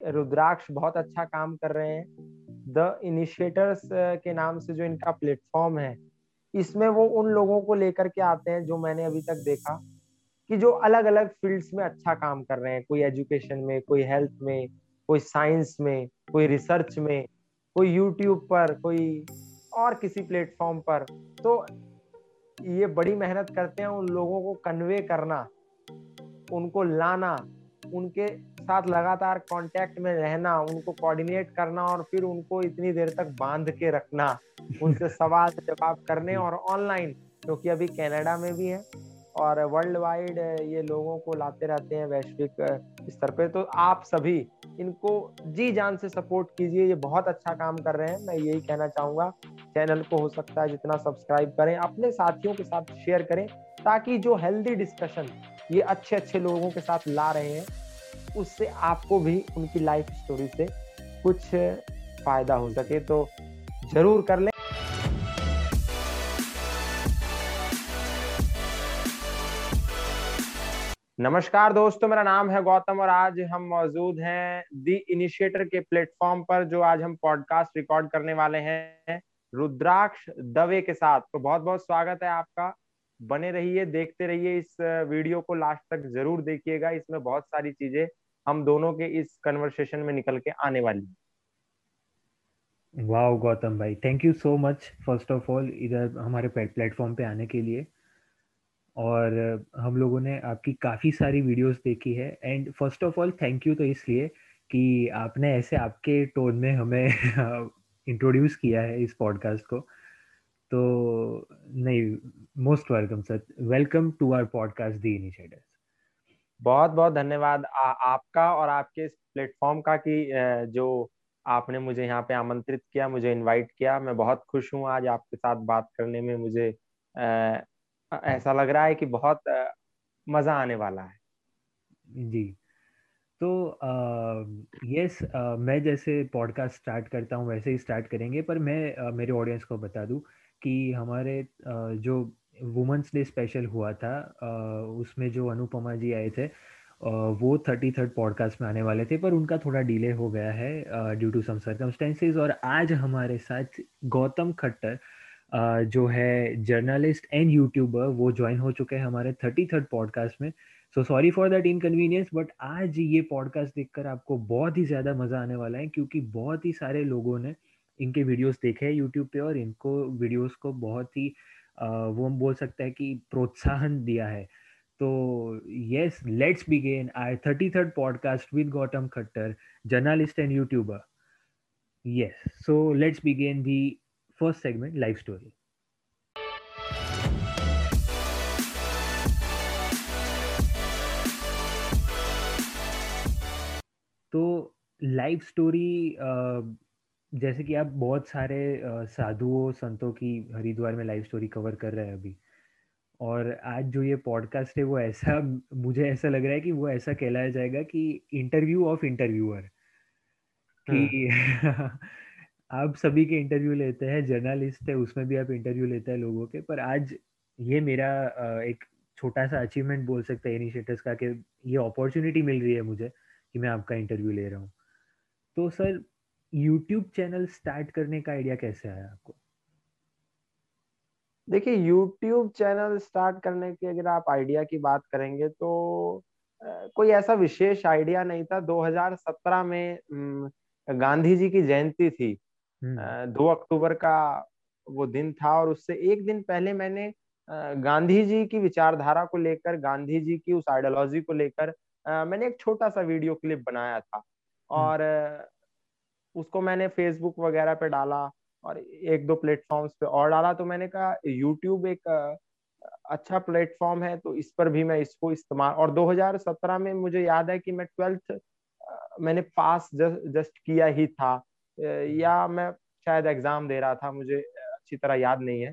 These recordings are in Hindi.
रुद्राक्ष बहुत अच्छा काम कर रहे हैं। द इनिशिएटर्स के नाम से जो इनका प्लेटफॉर्म है, इसमें वो उन लोगों को लेकर के आते हैं जो मैंने अभी तक देखा कि जो अलग अलग फील्ड्स में अच्छा काम कर रहे हैं। कोई एजुकेशन में, कोई हेल्थ में, कोई साइंस में, कोई रिसर्च में, कोई यूट्यूब पर, कोई और किसी प्लेटफॉर्म पर। तो ये बड़ी मेहनत करते हैं उन लोगों को कन्वे करना, उनको लाना, उनके साथ लगातार कांटेक्ट में रहना उनको कोऑर्डिनेट करना और फिर उनको इतनी देर तक बाँध के रखना उनसे सवाल जवाब करने और ऑनलाइन क्योंकि तो अभी कनाडा में भी है और वर्ल्ड वाइड ये लोगों को लाते रहते हैं वैश्विक स्तर पे। तो आप सभी इनको जी जान से सपोर्ट कीजिए ये बहुत अच्छा काम कर रहे हैं। मैं यही कहना चाहूँगा चैनल को हो सकता है जितना सब्सक्राइब करें अपने साथियों के साथ शेयर करें ताकि जो हेल्दी डिस्कशन ये अच्छे अच्छे लोगों के साथ ला रहे हैं उससे आपको भी उनकी लाइफ स्टोरी से कुछ फ़ायदा हो सके तो ज़रूर कर लें। नमस्कार दोस्तों, मेरा नाम है गौतम और आज हम मौजूद हैं दी इनिशिएटर के प्लेटफॉर्म पर, जो आज हम पॉडकास्ट रिकॉर्ड करने वाले हैं, रुद्राक्ष दवे के साथ। तो बहुत बहुत स्वागत है आपका। बने रहिए, देखते रहिए इस वीडियो को लास्ट तक ज़रूर देखिएगा। इसमें बहुत सारी चीज़ें हम दोनों के इस कन्वर्सेशन में निकल के आने वाली वाह गौतम भाई thank you so much first of all इधर हमारे प्लेटफॉर्म पे आने के लिए। और हम लोगों ने आपकी काफ़ी सारी वीडियोस देखी है। And first of all thank you तो इसलिए कि आपने ऐसे आपके टोन में हमें इंट्रोड्यूस किया है इस पॉडकास्ट को। तो नहीं most welcome sir welcome to our podcast the initiatives बहुत बहुत धन्यवाद आ, आपका और आपके इस प्लेटफॉर्म का कि जो आपने मुझे यहाँ पे आमंत्रित किया मुझे इनवाइट किया। मैं बहुत खुश हूँ आज आपके साथ बात करने में। मुझे आ, ऐसा लग रहा है कि बहुत आ, मज़ा आने वाला है। जी। तो यस मैं जैसे पॉडकास्ट स्टार्ट करता हूँ वैसे ही स्टार्ट करेंगे पर मैं मेरे ऑडियंस को बता दूँ। कि हमारे जो वुमेंस डे स्पेशल हुआ था उसमें जो अनुपमा जी आए थे वो थर्टी थर्ड पॉडकास्ट में आने वाले थे, पर उनका थोड़ा डिले हो गया है ड्यू टू सम सर्कमस्टेंसेज और आज हमारे साथ गौतम खट्टर जो है जर्नलिस्ट एंड यूट्यूबर वो ज्वाइन हो चुके हैं हमारे थर्टी थर्ड पॉडकास्ट में। So sorry for that inconvenience but आज ये पॉडकास्ट देखकर आपको बहुत ही ज़्यादा मज़ा आने वाला है, क्योंकि बहुत ही सारे लोगों ने इनके वीडियोस देखे हैं यूट्यूब पे और इनको वीडियोस को बहुत ही वो हम बोल सकते हैं कि प्रोत्साहन दिया है। तो yes let's begin I thirty third podcast with Gautam Khattar journalist and YouTuber yes so let's begin the first segment life story तो लाइफ स्टोरी जैसे कि आप बहुत सारे साधुओं संतों की हरिद्वार में लाइफ स्टोरी कवर कर रहे हैं अभी। और आज जो ये पॉडकास्ट है वो ऐसा मुझे ऐसा लग रहा है कि वो ऐसा कहलाया जाएगा कि इंटरव्यू ऑफ़ इंटरव्यूअर कि हाँ। आप सभी के इंटरव्यू लेते हैं जर्नलिस्ट है उसमें भी आप इंटरव्यू लेते हैं लोगों के। पर आज ये मेरा एक छोटा सा अचीवमेंट बोल सकते हैं इनिशिएटर्स का कि ये अपॉर्चुनिटी मिल रही है मुझे कि मैं आपका इंटरव्यू ले रहा हूँ। तो सर यूट्यूब चैनल स्टार्ट करने का आइडिया कैसे आया आपको देखिए यूट्यूब चैनल स्टार्ट करने की अगर आप आइडिया की बात करेंगे तो कोई ऐसा विशेष आइडिया नहीं था 2017 में गांधी जी की जयंती थी हम्म। दो अक्टूबर का वो दिन था और उससे एक दिन पहले मैंने गांधी जी की विचारधारा को लेकर गांधी जी की उस आइडियोलॉजी को लेकर मैंने एक छोटा सा वीडियो क्लिप बनाया था हम्म। और उसको मैंने फेसबुक वगैरह पे डाला और एक दो प्लेटफॉर्म्स पे और डाला। तो मैंने कहा यूट्यूब एक अच्छा प्लेटफॉर्म है तो इस पर भी मैं इसको इस्तेमाल और 2017 में मुझे याद है कि मैं ट्वेल्थ मैंने पास जस्ट किया ही था। या मैं शायद एग्ज़ाम दे रहा था मुझे अच्छी तरह याद नहीं है।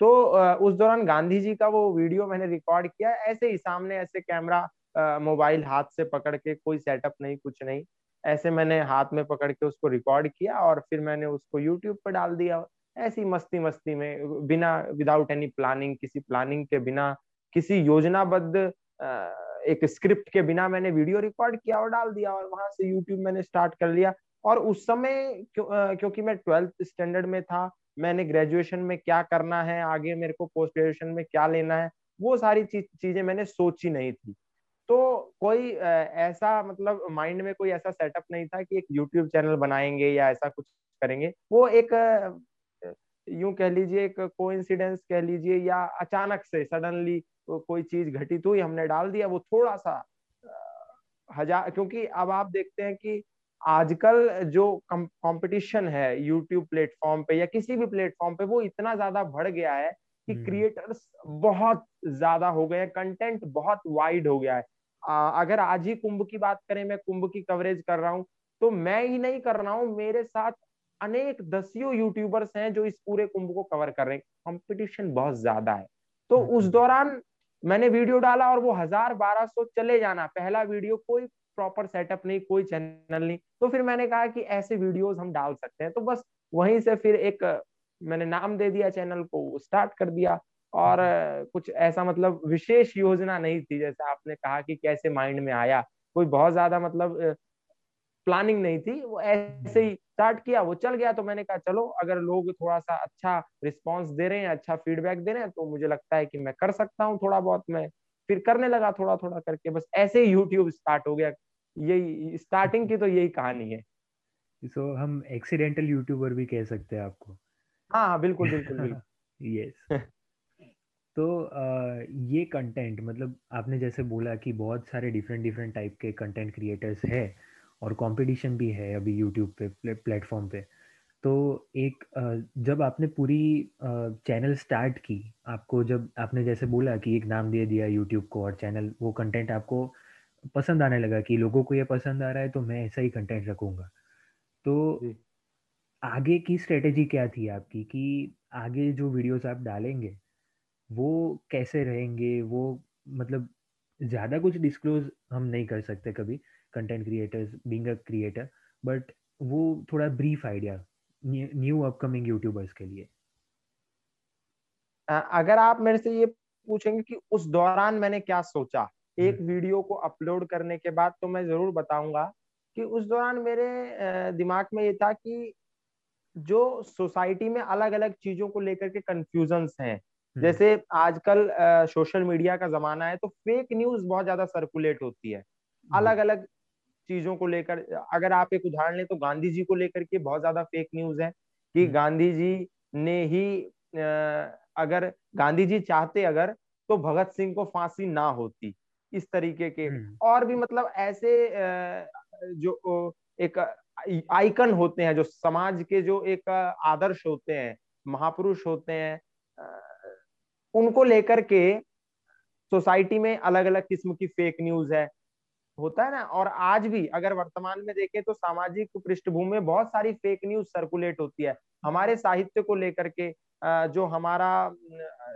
तो उस दौरान गांधी जी का वो वीडियो मैंने रिकॉर्ड किया। ऐसे ही सामने ऐसे कैमरा मोबाइल हाथ से पकड़ के कोई सेटअप नहीं कुछ नहीं। ऐसे मैंने हाथ में पकड़ के उसको रिकॉर्ड किया और फिर मैंने उसको यूट्यूब पर डाल दिया। ऐसी मस्ती मस्ती में बिना विदाउट एनी प्लानिंग किसी प्लानिंग के बिना किसी योजनाबद्ध एक स्क्रिप्ट के बिना मैंने वीडियो रिकॉर्ड किया और डाल दिया और वहाँ से यूट्यूब मैंने स्टार्ट कर लिया। और उस समय क्यों, क्योंकि मैं ट्वेल्थ स्टैंडर्ड में था मैंने ग्रेजुएशन में क्या करना है आगे मेरे को पोस्ट ग्रेजुएशन में क्या लेना है वो सारी चीज़ें मैंने सोची नहीं थी। तो कोई ऐसा मतलब माइंड में कोई ऐसा सेटअप नहीं था कि एक यूट्यूब चैनल बनाएँगे या ऐसा कुछ करेंगे? वो एक यूँ कह लीजिए एक कोइंसिडेंस कह लीजिए या अचानक से सडनली कोई चीज़ घटित हुई हमने डाल दिया। वो थोड़ा सा हज़ार क्योंकि अब आप देखते हैं कि आजकल जो कंपटीशन है यूट्यूब प्लेटफॉर्म पे या किसी भी प्लेटफॉर्म पे वो इतना ज़्यादा बढ़ गया है कि क्रिएटर्स हम्म। बहुत ज़्यादा हो गए हैं कंटेंट बहुत वाइड हो गया है। अगर आज ही कुंभ की बात करें मैं कुंभ की कवरेज कर रहा हूँ तो मैं ही नहीं कर रहा हूँ। मेरे साथ अनेक दसियों यूट्यूबर्स हैं जो इस पूरे कुंभ को कवर कर रहे हैं। कंपटीशन बहुत ज़्यादा है। तो हम्म, उस हम्म। दौरान मैंने वीडियो डाला और वो हज़ार बारह सौ चले जाना। पहला वीडियो कोई प्रॉपर सेटअप नहीं कोई चैनल नहीं। तो फिर मैंने कहा कि ऐसे वीडियोस हम डाल सकते हैं। तो बस वहीं से फिर एक मैंने नाम दे दिया चैनल को स्टार्ट कर दिया। और कुछ ऐसा मतलब विशेष योजना नहीं थी जैसे आपने कहा कि कैसे माइंड में आया। कोई बहुत ज़्यादा मतलब प्लानिंग नहीं थी। वो ऐसे ही स्टार्ट किया वो चल गया। तो मैंने कहा चलो अगर लोग थोड़ा सा अच्छा रिस्पांस दे रहे हैं अच्छा फीडबैक दे रहे हैं तो मुझे लगता है कि मैं कर सकता हूँ थोड़ा बहुत। मैं फिर करने लगा थोड़ा थोड़ा करके। बस ऐसे ही यूट्यूब स्टार्ट हो गया। यही स्टार्टिंग की तो यही कहानी है। सो so, हम एक्सीडेंटल यूट्यूबर भी कह सकते हैं आपको। हाँ हाँ बिल्कुल बिल्कुल यस तो आ, ये कंटेंट मतलब आपने जैसे बोला कि बहुत सारे डिफरेंट डिफरेंट टाइप के कंटेंट क्रिएटर्स है और कंपटीशन भी है अभी यूट्यूब पे प्लेटफॉर्म पे। तो एक जब आपने पूरी चैनल स्टार्ट की आपको जब आपने जैसे बोला कि एक नाम दे दिया यूट्यूब को और चैनल वो कंटेंट आपको पसंद आने लगा कि लोगों को ये पसंद आ रहा है तो मैं ऐसा ही कंटेंट रखूँगा। तो आगे की स्ट्रेटेजी क्या थी आपकी कि आगे जो वीडियोस आप डालेंगे वो कैसे रहेंगे वो मतलब ज़्यादा कुछ डिस्क्लोज हम नहीं कर सकते कभी content creators being a creator but वो थोड़ा brief idea new upcoming YouTubers के लिए अगर आप मेरे से ये पूछेंगे कि उस दौरान मैंने क्या सोचा एक हम्म। वीडियो को अपलोड करने के बाद तो मैं ज़रूर बताऊँगा कि उस दौरान मेरे दिमाग में ये था कि जो सोसाइटी में अलग अलग चीज़ों को लेकर के कंफ्यूजन्स हैं। जैसे आजकल सोशल मीडिया का जमाना है तो फेक न्यूज़ बहुत ज़्यादा सर्कुलेट होती है अलग अलग चीज़ों को लेकर अगर आप एक उदाहरण लें तो गांधी जी को लेकर के बहुत ज़्यादा फेक न्यूज़ है कि हम्म। गांधी जी ने ही अगर गांधी जी चाहते अगर तो भगत सिंह को फांसी ना होती इस तरीके के हम्म। और भी मतलब ऐसे जो एक आइकन होते हैं जो समाज के जो एक आदर्श होते हैं महापुरुष होते हैं उनको लेकर के सोसाइटी में अलग अलग किस्म की फेक न्यूज़ है होता है ना और आज भी अगर वर्तमान में देखें तो सामाजिक पृष्ठभूमि में बहुत सारी फेक न्यूज़ सर्कुलेट होती है हमारे साहित्य को लेकर के जो हमारा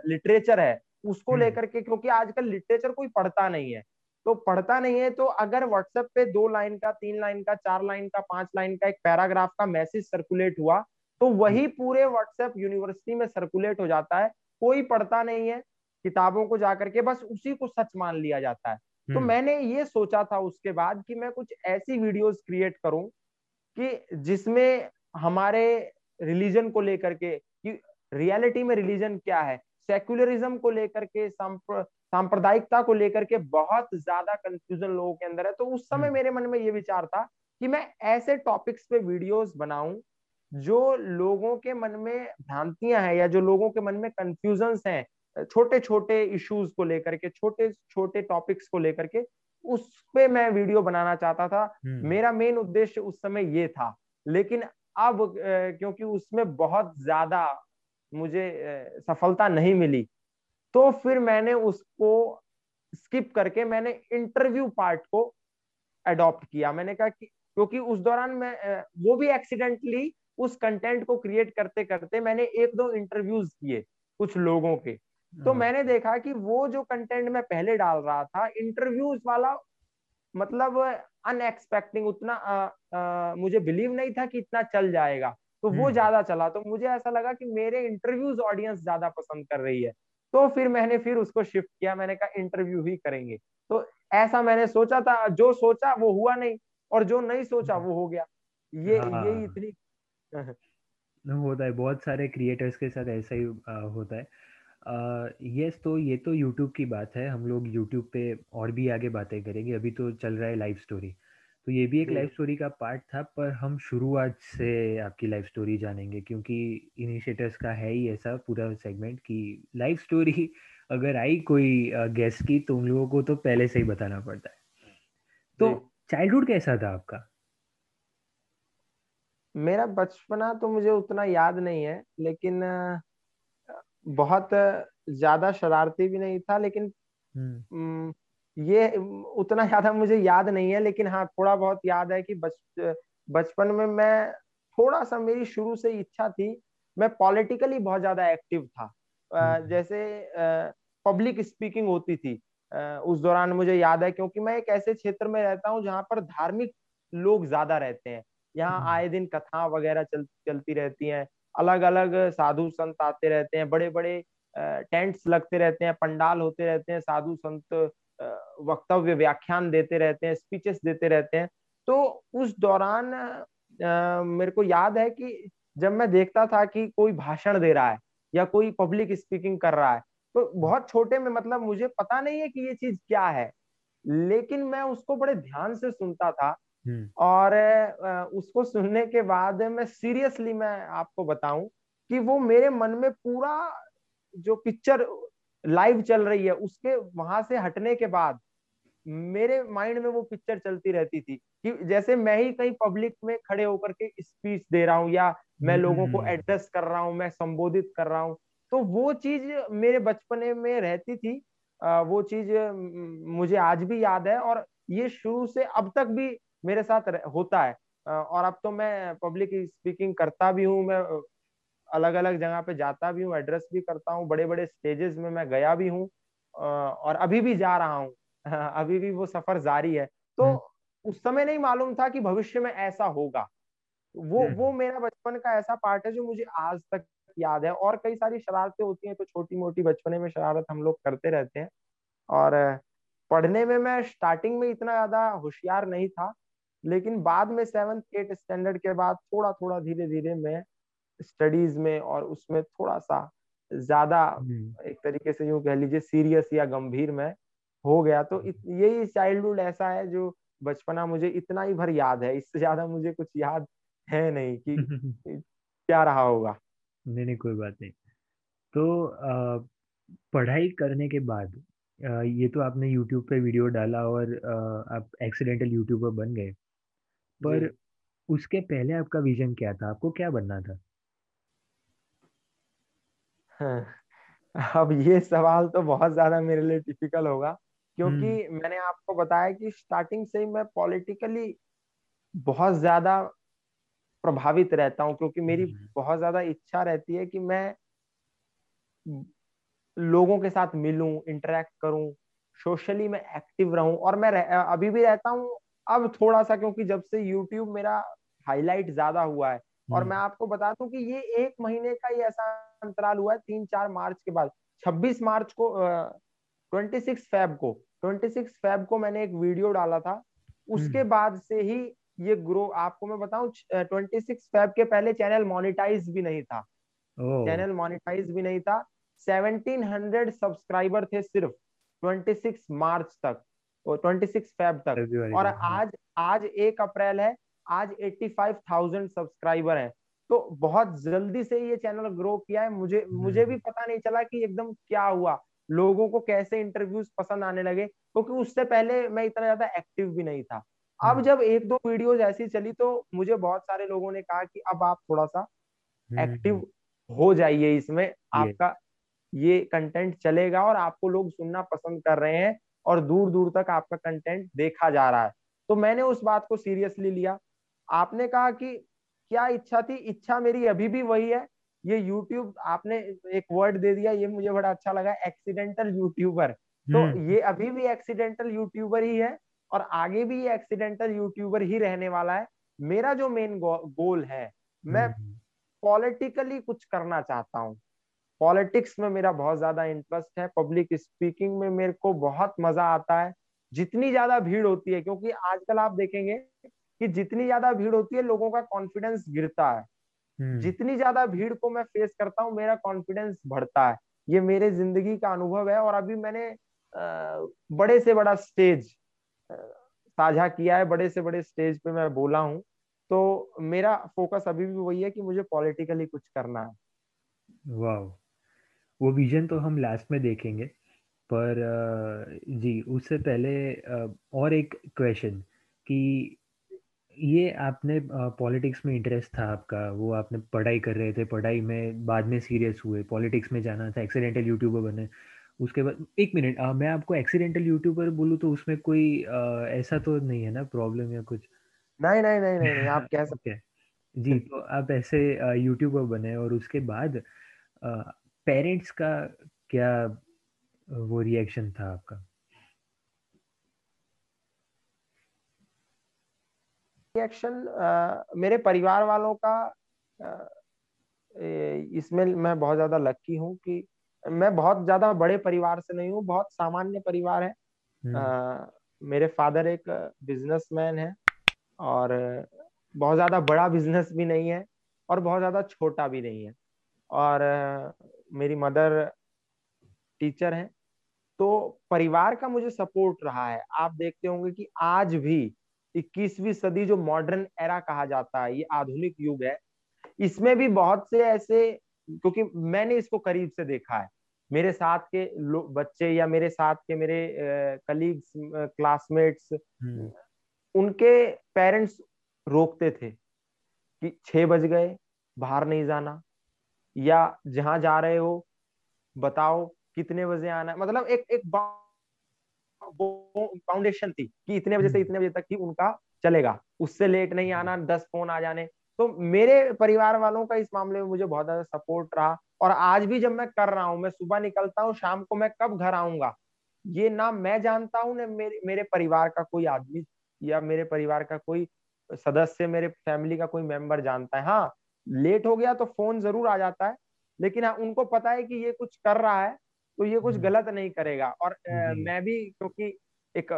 लिटरेचर है उसको हम्म। लेकर के क्योंकि आजकल लिटरेचर कोई पढ़ता नहीं है तो पढ़ता नहीं है तो अगर व्हाट्सएप पे दो लाइन का तीन लाइन का चार लाइन का पाँच लाइन का एक पैराग्राफ का मैसेज सर्कुलेट हुआ तो वही हम्म। पूरे व्हाट्सएप यूनिवर्सिटी में सर्कुलेट हो जाता है कोई पढ़ता नहीं है किताबों को जाकर के बस उसी को सच मान लिया जाता है तो हम्म। मैंने ये सोचा था उसके बाद कि मैं कुछ ऐसी वीडियोस क्रिएट करूँ कि जिसमें हमारे रिलीजन को लेकर के कि रियलिटी में रिलीजन क्या है सेक्युलरिज्म को लेकर के सांप्रदायिकता को लेकर के बहुत ज़्यादा कंफ्यूजन लोगों के अंदर है तो उस समय हम्म। मेरे मन में ये विचार था कि मैं ऐसे टॉपिक्स पे वीडियोस बनाऊँ जो लोगों के मन में भ्रांतियाँ हैं या जो लोगों के मन में कंफ्यूजन हैं छोटे छोटे इश्यूज़ को लेकर के छोटे छोटे टॉपिक्स को लेकर के उस पे मैं वीडियो बनाना चाहता था। हम्म। मेरा मेन उद्देश्य उस समय ये था। लेकिन अब क्योंकि उसमें बहुत ज़्यादा मुझे सफलता नहीं मिली तो फिर मैंने उसको स्किप करके मैंने इंटरव्यू पार्ट को अडॉप्ट किया। मैंने कहा कि क्योंकि उस दौरान मैं वो भी एक्सीडेंटली उस कंटेंट को क्रिएट करते करते मैंने एक दो इंटरव्यूज़ किए कुछ लोगों के। तो हाँ। मैंने देखा कि वो जो कंटेंट मैं पहले डाल रहा था इंटरव्यूज़ वाला मतलब अनएक्सपेक्टिंग उतना आ, आ, मुझे बिलीव नहीं था कि इतना चल जाएगा। तो वो हम्म। ज़्यादा चला। तो मुझे ऐसा लगा कि मेरे इंटरव्यूज़ ऑडियंस ज़्यादा पसंद कर रही है। तो फिर मैंने फिर उसको शिफ्ट किया। मैंने कहा इंटरव्यू ही करेंगे। तो ऐसा मैंने सोचा था। जो सोचा वो हुआ नहीं और जो नहीं सोचा वो हो गया। ये हाँ। ये इतनी होता है बहुत सारे क्रिएटर्स के साथ ऐसा ही होता है। यस तो ये तो यूट्यूब की बात है हम लोग यूट्यूब पे और भी आगे बातें करेंगे। अभी तो चल रहा है लाइव स्टोरी तो ये भी एक लाइव स्टोरी का पार्ट था पर हम शुरुआत से आपकी लाइव स्टोरी जानेंगे क्योंकि इनिशिएटर्स का है ही ऐसा पूरा सेगमेंट कि लाइव स्टोरी अगर आई कोई गेस्ट की तो उन लोगों को तो पहले से ही बताना पड़ता है। तो चाइल्डहुड कैसा था आपका? मेरा बचपना तो मुझे उतना याद नहीं है लेकिन बहुत ज़्यादा शरारती भी नहीं था लेकिन हम्म। ये उतना ज़्यादा मुझे याद नहीं है लेकिन हाँ थोड़ा बहुत याद है कि बच बचपन में मैं थोड़ा सा मेरी शुरू से इच्छा थी मैं पॉलिटिकली बहुत ज़्यादा एक्टिव था हम्म। जैसे पब्लिक स्पीकिंग होती थी उस दौरान मुझे याद है क्योंकि मैं एक ऐसे क्षेत्र में रहता हूँ जहाँ पर धार्मिक लोग ज़्यादा रहते हैं यहाँ हम्म। आए दिन कथा वगैरह चल चलती रहती हैं अलग अलग साधु संत आते रहते हैं बड़े बड़े टेंट्स लगते रहते हैं पंडाल होते रहते हैं साधु संत वक्तव्य व्याख्यान देते रहते हैं स्पीचेस देते रहते हैं तो उस दौरान मेरे को याद है कि जब मैं देखता था कि कोई भाषण दे रहा है या कोई पब्लिक स्पीकिंग कर रहा है तो बहुत छोटे में मतलब मुझे पता नहीं है कि ये चीज़ क्या है लेकिन मैं उसको बड़े ध्यान से सुनता था। और उसको सुनने के बाद मैं सीरियसली मैं आपको बताऊँ कि वो मेरे मन में पूरा जो पिक्चर लाइव चल रही है उसके वहाँ से हटने के बाद मेरे माइंड में वो पिक्चर चलती रहती थी कि जैसे मैं ही कहीं पब्लिक में खड़े होकर के स्पीच दे रहा हूँ या मैं लोगों को एड्रेस हम्म। कर रहा हूँ मैं संबोधित कर रहा हूँ तो वो चीज़ मेरे बचपने में रहती थी वो चीज़ मुझे आज भी याद है और ये शुरू से अब तक भी मेरे साथ होता है। और अब तो मैं पब्लिक स्पीकिंग करता भी हूँ मैं अलग अलग जगह पे जाता भी हूँ एड्रेस भी करता हूँ बड़े बड़े स्टेजेस में मैं गया भी हूँ और अभी भी जा रहा हूँ। अभी भी वो सफ़र जारी है। तो हम्म। उस समय नहीं मालूम था कि भविष्य में ऐसा होगा। वो हम्म। वो मेरा बचपन का ऐसा पार्ट है जो मुझे आज तक याद है। और कई सारी शरारतें होती हैं तो छोटी मोटी बचपने में शरारत हम लोग करते रहते हैं। और पढ़ने में मैं स्टार्टिंग में इतना ज़्यादा होशियार नहीं था लेकिन बाद में सेवन्थ एट स्टैंडर्ड के बाद थोड़ा थोड़ा धीरे धीरे मैं स्टडीज़ में और उसमें थोड़ा सा ज़्यादा हम्म। एक तरीके से यूँ कह लीजिए सीरियस या गंभीर में हो गया। तो यही चाइल्डहुड ऐसा है जो बचपना मुझे इतना ही भर याद है इससे ज़्यादा मुझे कुछ याद है नहीं कि क्या रहा होगा। नहीं नहीं कोई बात नहीं। तो आ, पढ़ाई करने के बाद आ, ये तो आपने यूट्यूब पे वीडियो डाला और आ, आप एक्सीडेंटल यूट्यूबर बन गए। पर उसके पहले आपका विजन क्या था आपको क्या बनना था हाँ, अब ये सवाल तो बहुत ज़्यादा मेरे लिए टिपिकल होगा क्योंकि हम्म। मैंने आपको बताया कि स्टार्टिंग से ही मैं पॉलिटिकली बहुत ज़्यादा प्रभावित रहता हूँ क्योंकि मेरी हम्म। बहुत ज़्यादा इच्छा रहती है कि मैं लोगों के साथ मिलूं इंटरेक्ट करूँ सोशली मैं एक्टिव रहूँ और मैं रह, अभी भी रहता हूँ अब थोड़ा सा क्योंकि जब से यूट्यूब मेरा हाईलाइट ज़्यादा हुआ है और हम्म। मैं आपको बता दूँ कि ये एक महीने का ही ऐसा अंतराल हुआ है तीन चार मार्च के बाद। छब्बीस मार्च को ट्वेंटी सिक्स फेब को ट्वेंटी सिक्स फेब को मैंने एक वीडियो डाला था। उसके हम्म। बाद से ही ये ग्रो आपको मैं बताऊँ ट्वेंटी सिक्स फेब के पहले चैनल मोनिटाइज भी नहीं था। चैनल मोनिटाइज भी नहीं था। सेवनटीन हंड्रेड सब्सक्राइबर थे सिर्फ़ ट्वेंटी सिक्स मार्च तक। ट्वेंटी सिक्स फेब तक। और आज आज एक अप्रैल है आज एट्टी फाइव थाउज़ेंड सब्सक्राइबर है। तो बहुत जल्दी से ये चैनल ग्रो किया है। मुझे हम्म। मुझे भी पता नहीं चला कि एकदम क्या हुआ। लोगों को कैसे इंटरव्यूज़ पसंद आने लगे क्योंकि तो उससे पहले मैं इतना ज़्यादा एक्टिव भी नहीं था। अब हम्म। जब एक दो वीडियोस ऐसी चली तो मुझे बहुत सारे लोगों ने कहा कि अब आप थोड़ा सा एक्टिव हम्म, हो जाइए इसमें। आपका ये कंटेंट चलेगा और आपको लोग सुनना पसंद कर रहे हैं। और दूर दूर तक आपका कंटेंट देखा जा रहा है। तो मैंने उस बात को सीरियसली लिया। आपने कहा कि क्या इच्छा थी? इच्छा मेरी अभी भी वही है। ये यूट्यूब आपने एक वर्ड दे दिया ये मुझे बड़ा अच्छा लगा एक्सीडेंटल यूट्यूबर तो हम्म। ये अभी भी एक्सीडेंटल यूट्यूबर ही है और आगे भी ये एक्सीडेंटल यूट्यूबर ही रहने वाला है। मेरा जो मेन गो, गोल है मैं पॉलिटिकली हम्म। कुछ करना चाहता हूँ। पॉलिटिक्स में मेरा बहुत ज़्यादा इंटरेस्ट है पब्लिक स्पीकिंग में मेरे को बहुत मज़ा आता है जितनी ज़्यादा भीड़ होती है क्योंकि आजकल आप देखेंगे कि जितनी ज़्यादा भीड़ होती है लोगों का कॉन्फिडेंस गिरता है। हम्म। जितनी ज़्यादा भीड़ को मैं फेस करता हूँ मेरा कॉन्फिडेंस बढ़ता है। ये मेरे ज़िंदगी का अनुभव है और अभी मैंने बड़े से बड़ा स्टेज साझा किया है बड़े से बड़े स्टेज पे मैं बोला हूँ। तो मेरा फोकस अभी भी वही है कि मुझे पॉलिटिकली कुछ करना है। वाह वो विजन तो हम लास्ट में देखेंगे पर जी उससे पहले और एक क्वेश्चन कि ये आपने पॉलिटिक्स में इंटरेस्ट था आपका वो आपने पढ़ाई कर रहे थे पढ़ाई में बाद में सीरियस हुए पॉलिटिक्स में जाना था एक्सीडेंटल यूट्यूबर बने उसके बाद एक मिनट मैं आपको एक्सीडेंटल यूट्यूबर बोलूँ तो उसमें कोई आ, ऐसा तो नहीं है ना प्रॉब्लम या कुछ? नहीं नहीं नहीं नहीं, नहीं आप कह सकते हैं जी तो आप ऐसे यूट्यूबर बने और उसके बाद पेरेंट्स का क्या वो रिएक्शन था आपका? रिएक्शन मेरे परिवार वालों का इसमें मैं बहुत ज़्यादा लक्की हूँ कि मैं बहुत ज़्यादा बड़े परिवार से नहीं हूँ बहुत सामान्य परिवार है। आ, हम्म। मेरे फादर एक बिजनेसमैन है और बहुत ज़्यादा बड़ा बिज़नेस भी नहीं है और बहुत ज़्यादा छोटा भी नहीं है। और मेरी मदर टीचर है तो परिवार का मुझे सपोर्ट रहा है। आप देखते होंगे कि आज भी 21वीं सदी जो मॉडर्न एरा कहा जाता है ये आधुनिक युग है इसमें भी बहुत से ऐसे क्योंकि मैंने इसको करीब से देखा है। मेरे साथ के बच्चे या मेरे साथ के मेरे कलीग्स क्लासमेट्स उनके पेरेंट्स रोकते थे कि छह बज गए बाहर नहीं जाना। या जहाँ जा रहे हो बताओ कितने बजे आना है। मतलब एक एक फाउंडेशन थी कि इतने बजे से इतने बजे तक ही उनका चलेगा। उससे लेट नहीं आना दस फ़ोन आ जाने। तो मेरे परिवार वालों का इस मामले में मुझे बहुत ज़्यादा सपोर्ट रहा। और आज भी जब मैं कर रहा हूँ मैं सुबह निकलता हूँ शाम को मैं कब घर आऊँगा ये ना मैं जानता हूँ ना मेरे मेरे परिवार का कोई आदमी या मेरे परिवार का कोई सदस्य मेरे फैमिली का कोई मेंबर जानता है। हाँ लेट हो गया तो फ़ोन ज़रूर आ जाता है लेकिन हाँ उनको पता है कि ये कुछ कर रहा है तो ये कुछ हम्म। गलत नहीं करेगा और आ, मैं भी क्योंकि एक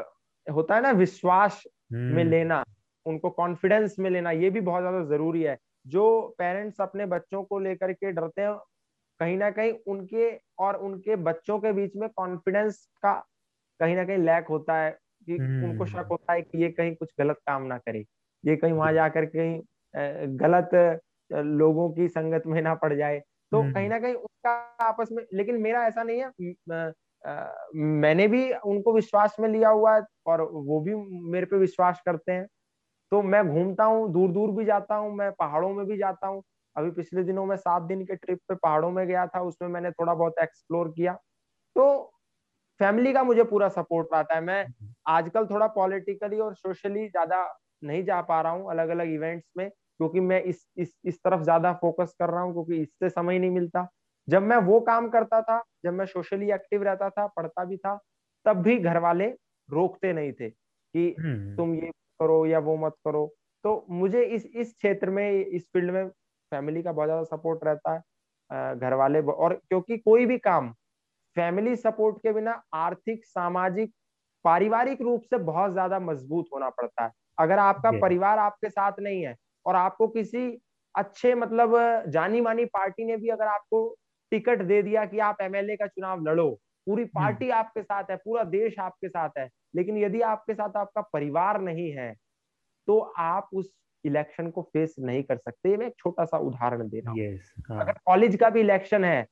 होता है ना विश्वास में हम्म। लेना उनको कॉन्फिडेंस में लेना ये भी बहुत ज़्यादा ज़रूरी है जो पेरेंट्स अपने बच्चों को लेकर के डरते हैं कहीं ना कहीं उनके और उनके बच्चों के बीच में कॉन्फिडेंस का कहीं ना कहीं लैक होता है कि उनको शक हम्म। होता है कि ये कहीं कुछ गलत काम ना करे ये कहीं वहाँ जाकर कहीं गलत लोगों की संगत में ना पड़ जाए। तो हम्म। कहीं ना कहीं उनका आपस में लेकिन मेरा ऐसा नहीं है मैंने भी उनको विश्वास में लिया हुआ है और वो भी मेरे पे विश्वास करते हैं। तो मैं घूमता हूँ दूर दूर भी जाता हूँ मैं पहाड़ों में भी जाता हूँ। अभी पिछले दिनों में सात दिन के ट्रिप पे पहाड़ों में गया था उसमें मैंने थोड़ा बहुत एक्सप्लोर किया। तो फैमिली का मुझे पूरा सपोर्ट रहता है। मैं आजकल थोड़ा पॉलिटिकली और सोशली ज़्यादा नहीं जा पा रहा हूँ अलग अलग इवेंट्स में। क्योंकि मैं इस इस इस तरफ़ ज़्यादा फोकस कर रहा हूँ क्योंकि इससे समय नहीं मिलता। जब मैं वो काम करता था जब मैं सोशली एक्टिव रहता था पढ़ता भी था तब भी घर वाले रोकते नहीं थे कि हम्म। तुम ये करो या वो मत करो। तो मुझे इस इस क्षेत्र में इस फ़ील्ड में फैमिली का बहुत ज़्यादा सपोर्ट रहता है घर वाले और क्योंकि कोई भी काम फैमिली सपोर्ट के बिना आर्थिक सामाजिक पारिवारिक रूप से बहुत ज़्यादा मज़बूत होना पड़ता है। अगर आपका परिवार आपके साथ नहीं है और आपको किसी अच्छे मतलब जानी मानी पार्टी ने भी अगर आपको टिकट दे दिया कि आप एमएलए का चुनाव लड़ो पूरी हम्म। पार्टी आपके साथ है पूरा देश आपके साथ है लेकिन यदि आपके साथ आपका परिवार नहीं है तो आप उस इलेक्शन को फेस नहीं कर सकते मैं एक छोटा सा उदाहरण दे रहा हूँ yes, हाँ. अगर कॉलेज का भी इलेक्शन है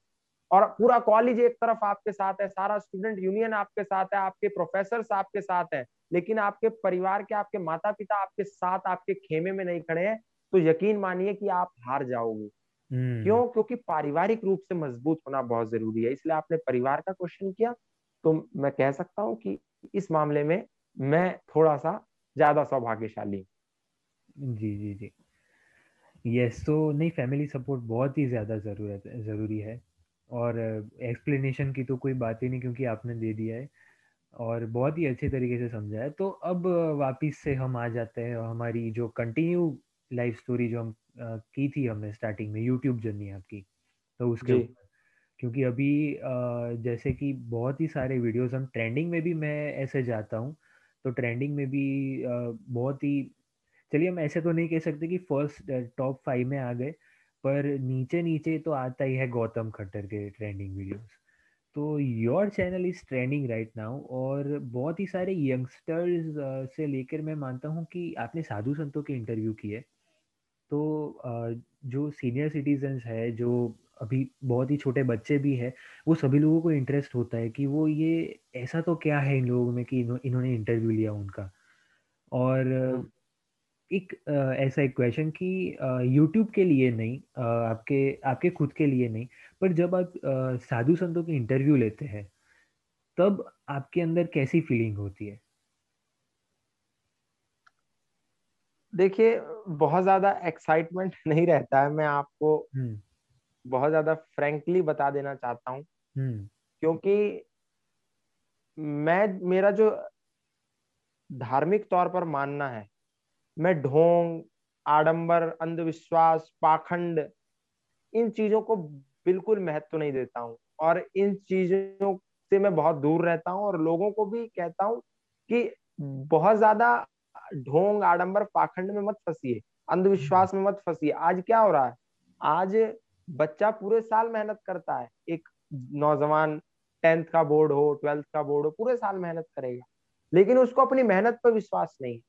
और पूरा कॉलेज एक तरफ़ आपके साथ है सारा स्टूडेंट यूनियन आपके साथ है आपके प्रोफेसर आपके साथ है लेकिन आपके परिवार के आपके माता पिता आपके साथ आपके खेमे में नहीं खड़े हैं तो यकीन मानिए कि आप हार जाओगे। hmm. क्यों? क्योंकि पारिवारिक रूप से मज़बूत होना बहुत ज़रूरी है इसलिए आपने परिवार का क्वेश्चन किया। तो मैं कह सकता हूँ कि इस मामले में मैं थोड़ा सा ज़्यादा सौभाग्यशाली जी जी जी। यस तो नहीं फैमिली सपोर्ट बहुत ही ज़्यादा ज़रूरत ज़रूरी है। और एक्सप्लेनेशन की तो कोई बात ही नहीं क्योंकि आपने दे दिया है। और बहुत ही अच्छे तरीके से समझा है। तो अब वापस से हम आ जाते हैं हमारी जो कंटिन्यू लाइफ स्टोरी जो हम की थी हमने स्टार्टिंग में यूट्यूब जर्नी आपकी तो उसके क्योंकि अभी जैसे कि बहुत ही सारे वीडियोस हम ट्रेंडिंग में भी मैं ऐसे जाता हूँ तो ट्रेंडिंग में भी बहुत ही चलिए हम ऐसे तो नहीं कह सकते कि फ़र्स्ट टॉप फाइव में आ गए पर नीचे नीचे तो आता ही है गौतम खट्टर के ट्रेंडिंग वीडियोस तो your channel is trending right now और बहुत ही सारे यंगस्टर्स से लेकर मैं मानता हूँ कि आपने साधु संतों के इंटरव्यू किए। तो जो सीनियर सिटीजन्स है, जो अभी बहुत ही छोटे बच्चे भी है, वो सभी लोगों को इंटरेस्ट होता है कि वो ये ऐसा तो क्या है इन लोगों में कि इन्होंने इंटरव्यू लिया उनका। और एक ऐसा एक क्वेश्चन कि यूट्यूब के लिए नहीं आपके आपके खुद के लिए नहीं पर जब आप साधु संतों की इंटरव्यू लेते हैं तब आपके अंदर कैसी फीलिंग होती है देखिए बहुत ज़्यादा एक्साइटमेंट नहीं रहता है मैं आपको हम्म। बहुत ज़्यादा फ्रेंकली बता देना चाहता हूँ हम्म। क्योंकि मैं मेरा जो धार्मिक तौर पर मानना है मैं ढोंग, आडंबर, अंधविश्वास, पाखंड, इन चीज़ों को बिल्कुल महत्व नहीं देता हूँ। और इन चीज़ों से मैं बहुत दूर रहता हूँ और लोगों को भी कहता हूँ कि बहुत ज़्यादा ढोंग, आडंबर, पाखंड में मत फंसिए, अंधविश्वास में मत फंसिए। आज क्या हो रहा है? आज बच्चा पूरे साल मेहनत करता है। एक नौजवान टेंथ का बोर्ड हो, ट्वेल्थ का बोर्ड हो, पूरे साल मेहनत करेगा। लेकिन उसको अपनी मेहनत पर विश्वास नहीं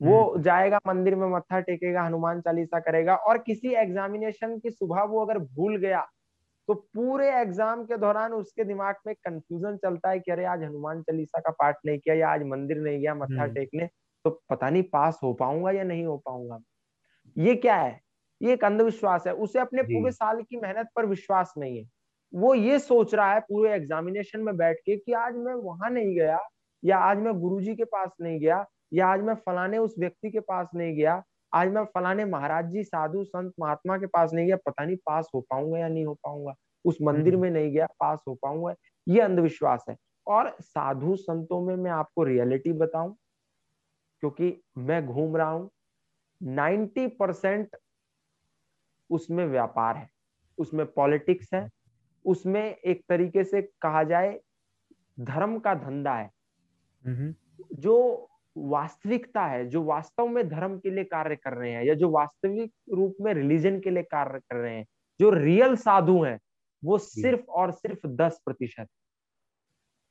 वो हम्म। जाएगा मंदिर में मत्था टेकेगा हनुमान चालीसा करेगा और किसी एग्जामिनेशन की सुबह वो अगर भूल गया तो पूरे एग्ज़ाम के दौरान उसके दिमाग में कंफ्यूजन चलता है कि अरे आज हनुमान चालीसा का पाठ नहीं किया या आज मंदिर नहीं गया मत्था हम्म। टेकने तो पता नहीं पास हो पाऊँगा या नहीं हो पाऊँगा। ये क्या है? ये एक अंधविश्वास है। उसे अपने पूरे साल की मेहनत पर विश्वास नहीं है। वो ये सोच रहा है पूरे एग्जामिनेशन में बैठ के कि आज मैं वहाँ नहीं गया या आज मैं गुरुजी के पास नहीं गया या आज मैं फलाने उस व्यक्ति के पास नहीं गया आज मैं फलाने महाराज जी साधु संत महात्मा के पास नहीं गया पता नहीं पास हो पाऊँगा या नहीं हो पाऊँगा उस मंदिर हम्म। में नहीं गया पास हो पाऊँगा ये अंधविश्वास है और साधु संतों में मैं आपको रियलिटी बताऊँ क्योंकि मैं घूम रहा हूँ नाइन्टी परसेंट उसमें व्यापार है उसमें पॉलिटिक्स है उसमें एक तरीके से कहा जाए धर्म का धंधा है हम्म। जो वास्तविकता है जो वास्तव में धर्म के लिए कार्य कर रहे हैं या जो वास्तविक रूप में रिलीजन के लिए कार्य कर रहे हैं जो रियल साधु हैं वो सिर्फ़ और सिर्फ़ दस प्रतिशत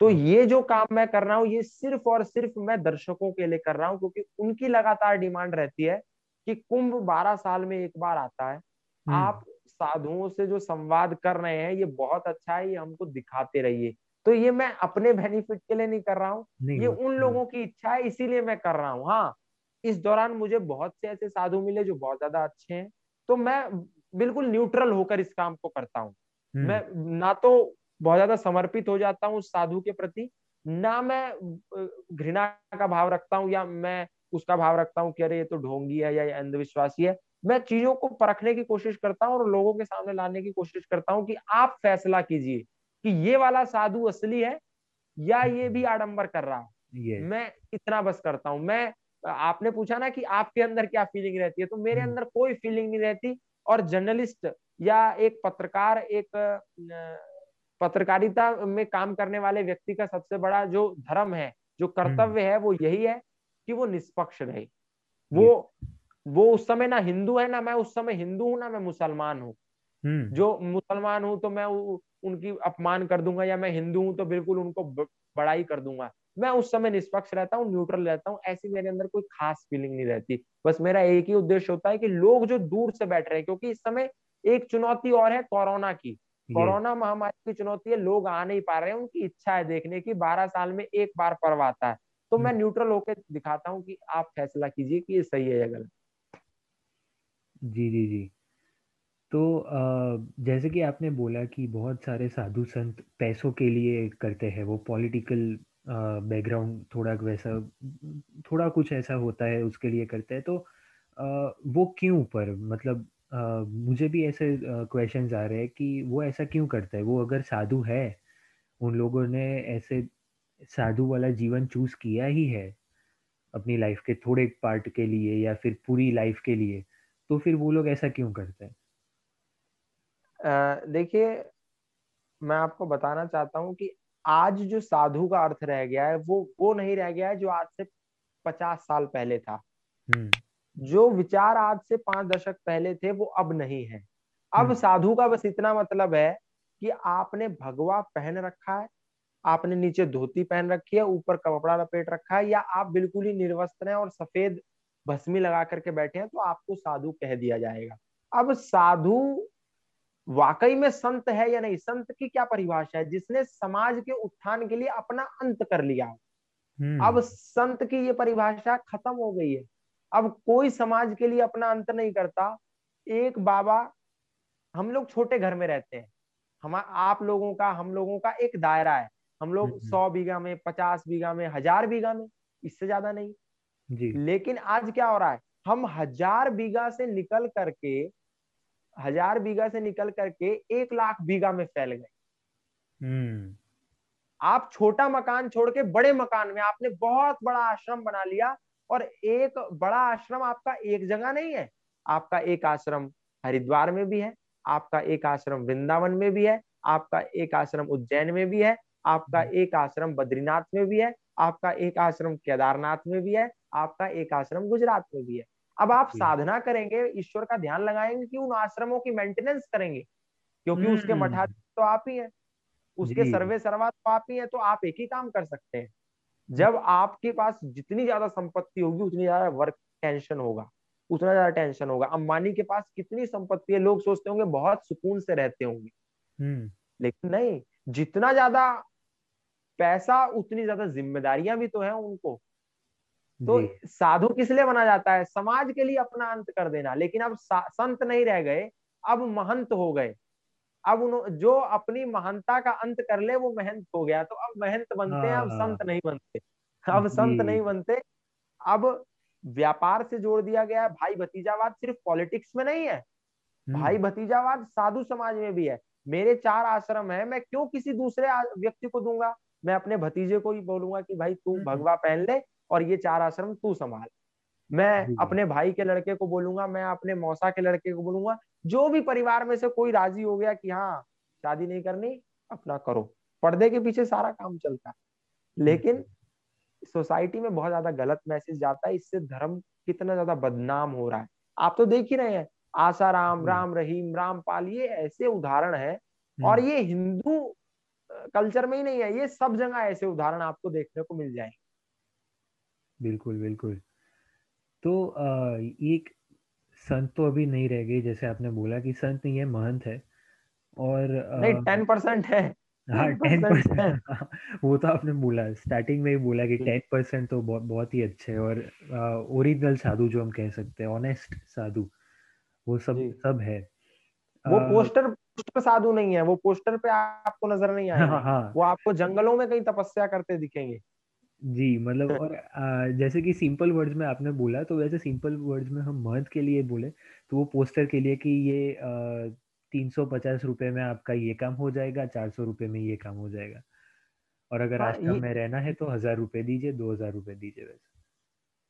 तो हाँ। ये जो काम मैं कर रहा हूँ ये सिर्फ़ और सिर्फ़ मैं दर्शकों के लिए कर रहा हूँ क्योंकि उनकी लगातार डिमांड रहती है कि कुंभ बारह साल में एक बार आता है हम्म। आप साधुओं से जो संवाद कर रहे हैं ये बहुत अच्छा है ये हमको दिखाते रहिए तो ये मैं अपने बेनिफिट के लिए नहीं कर रहा हूँ। ये उन लोगों की इच्छा है इसीलिए मैं कर रहा हूँ। हाँ इस दौरान मुझे बहुत से ऐसे साधु मिले जो बहुत ज़्यादा अच्छे हैं। तो मैं बिल्कुल न्यूट्रल होकर इस काम को करता हूँ। हम्म। मैं ना तो बहुत ज़्यादा समर्पित हो जाता हूँ उस साधु के प्रति ना मैं घृणा का भाव रखता हूँ या मैं उसका भाव रखता हूँ कि अरे ये तो ढोंगी है या अंधविश्वासी है। मैं चीज़ों को परखने की कोशिश करता हूँ और लोगों के सामने लाने की कोशिश करता हूँ कि आप फैसला कीजिए। कि ये वाला साधु असली है या ये भी आडंबर कर रहा है मैं इतना बस करता हूँ मैं आपने पूछा ना कि आपके अंदर क्या फीलिंग रहती है तो मेरे हम्म। अंदर कोई फीलिंग नहीं रहती और जर्नलिस्ट या एक पत्रकार एक पत्रकारिता में काम करने वाले व्यक्ति का सबसे बड़ा जो धर्म है जो कर्तव्य हम्म। है वो यही है कि वो निष्पक्ष रहे वो वो उस समय ना हिंदू है ना मैं उस समय हिंदू हूँ ना मैं मुसलमान हूँ हम्म। जो मुसलमान हूँ तो मैं उनकी अपमान कर दूँगा या मैं हिंदू हूँ तो बिल्कुल उनको बड़ाई कर दूँगा। मैं उस समय निष्पक्ष रहता हूँ न्यूट्रल रहता हूँ ऐसी मेरे अंदर कोई खास फीलिंग नहीं रहती। बस मेरा एक ही उद्देश्य होता है कि लोग जो दूर से बैठ रहे हैं क्योंकि इस समय एक चुनौती और है कोरोना की। कोरोना महामारी की चुनौती है लोग आ नहीं पा रहे हैं उनकी इच्छा है देखने की बारह साल में एक बार पर्व आता है। तो मैं न्यूट्रल हम्म। होकर दिखाता हूँ कि आप फैसला कीजिए कि ये सही है या गलत। जी जी जी। तो जैसे कि आपने बोला कि बहुत सारे साधु संत पैसों के लिए करते हैं, वो पॉलिटिकल बैकग्राउंड थोड़ा वैसा, थोड़ा कुछ ऐसा होता है उसके लिए करते हैं तो वो क्यों पर? मतलब मुझे भी ऐसे क्वेश्चंस आ रहे हैं कि वो ऐसा क्यों करता है? वो अगर साधु है, उन लोगों ने ऐसे साधु वाला जीवन चूज़ किया ही है, अपनी लाइफ के थोड़े पार्ट के लिए या फिर पूरी लाइफ के लिए तो फिर वो लोग ऐसा क्यों करते हैं? देखिए मैं आपको बताना चाहता हूँ कि आज जो साधु का अर्थ रह गया है वो वो नहीं रह गया है जो आज से पचास साल पहले था। हम्म। जो विचार आज से पाँच दशक पहले थे वो अब नहीं है। अब हम्म। साधु का बस इतना मतलब है कि आपने भगवा पहन रखा है आपने नीचे धोती पहन रखी है ऊपर कपड़ा लपेट रखा है या आप बिल्कुल ही निर्वस्त्र हैं और सफ़ेद भस्मी लगा करके बैठे हैं तो आपको साधु कह दिया जाएगा। अब साधु वाकई में संत है या नहीं? संत की क्या परिभाषा है? जिसने समाज के उत्थान के लिए अपना अंत कर लिया। हम्म। अब संत की ये परिभाषा खत्म हो गई है। अब कोई समाज के लिए अपना अंत नहीं करता। एक बाबा हम लोग छोटे घर में रहते हैं। हम आप लोगों का हम लोगों का एक दायरा है। हम लोग हम्म। सौ बीघा में पचास बीघा में हज़ार बीघा में इससे ज़्यादा नहीं। जी। लेकिन आज क्या हो रहा है? हम हज़ार बीघा से निकल करके हज़ार बीघा से निकल करके एक लाख बीघा में फैल गए। हम्म। आप छोटा मकान छोड़ के बड़े मकान में आपने बहुत बड़ा आश्रम बना लिया और एक बड़ा आश्रम आपका एक जगह नहीं है आपका एक आश्रम हरिद्वार में भी है आपका एक आश्रम वृंदावन में भी है आपका एक आश्रम उज्जैन में भी है आपका एक आश्रम बद्रीनाथ में भी है आपका एक आश्रम केदारनाथ में भी है आपका एक आश्रम गुजरात में भी है। अब आप साधना करेंगे ईश्वर का ध्यान लगाएँगे कि उन आश्रमों की मेंटेनेंस करेंगे क्योंकि उसके हम्म। मठाधीश तो आप ही हैं। उसके सर्वे सर्वा तो आप ही हैं तो आप एक ही काम कर सकते हैं। जब आपके पास जितनी ज़्यादा संपत्ति होगी उतनी ज़्यादा वर्क टेंशन होगा उतना ज़्यादा टेंशन होगा। अंबानी के पास कितनी संपत्ति है लोग सोचते होंगे बहुत सुकून से रहते होंगे। हम्म। लेकिन नहीं जितना ज़्यादा पैसा उतनी ज़्यादा जिम्मेदारियाँ भी तो है उनको। तो साधु किस लिए बना जाता है? समाज के लिए अपना अंत कर देना। लेकिन अब संत नहीं रह गए अब महंत हो गए। अब उन्हों जो अपनी महानता का अंत कर ले वो महंत हो गया। तो अब महंत बनते हैं अब हाँ। संत नहीं बनते। अब संत नहीं बनते। अब व्यापार से जोड़ दिया गया है। भाई भतीजावाद सिर्फ़ पॉलिटिक्स में नहीं है। हम्म, भाई भतीजावाद साधु समाज में भी है। मेरे चार आश्रम है मैं क्यों किसी दूसरे व्यक्ति को दूँगा? मैं अपने भतीजे को ही बोलूँगा कि भाई तू हम्म। भगवा पहन ले और ये चार आश्रम तू संभाल। मैं अपने भाई के लड़के को बोलूँगा मैं अपने मौसा के लड़के को बोलूँगा जो भी परिवार में से कोई राज़ी हो गया कि हाँ शादी नहीं करनी अपना करो। पर्दे के पीछे सारा काम चलता। है लेकिन सोसाइटी में बहुत ज़्यादा गलत मैसेज जाता है इससे धर्म कितना ज़्यादा बदनाम हो रहा है। आप तो देख ही रहे हैं आसाराम। राम रहीम रामपाल ये ऐसे उदाहरण है हम्म, और ये हिंदू कल्चर में ही नहीं है ये सब जगह ऐसे उदाहरण आपको देखने को मिल जाएँगे। बिल्कुल बिल्कुल। तो अ, एक संत तो अभी नहीं रह गए जैसे आपने बोला कि संत नहीं है महंत है। और नहीं टेन परसेंट है। हाँ टेन परसेंट वो तो आपने बोला स्टार्टिंग में ही बोला कि टेन परसेंट तो बहुत बहुत ही अच्छे हैं। और ओरिजिनल साधु जो हम कह सकते हैं ऑनेस्ट साधु वो सब सब है। वो पोस्टर पोस्टर साधु नहीं है वो पोस्टर पे आपको नज़र नहीं आएगा। हाँ हाँ। वो आपको जंगलों में कहीं तपस्या करते दिखेंगे। जी मतलब और अ, जैसे कि सिंपल वर्ड्स में आपने बोला तो वैसे सिंपल वर्ड्स में हम महंत के लिए बोले तो वो पोस्टर के लिए कि ये तीन सौ पचास रुपए में आपका ये काम हो जाएगा चार सौ रुपये में ये काम हो जाएगा। और अगर हाँ, आश्रम में रहना है तो हज़ार रुपए दीजिए दो हज़ार रुपए दीजिए वैसे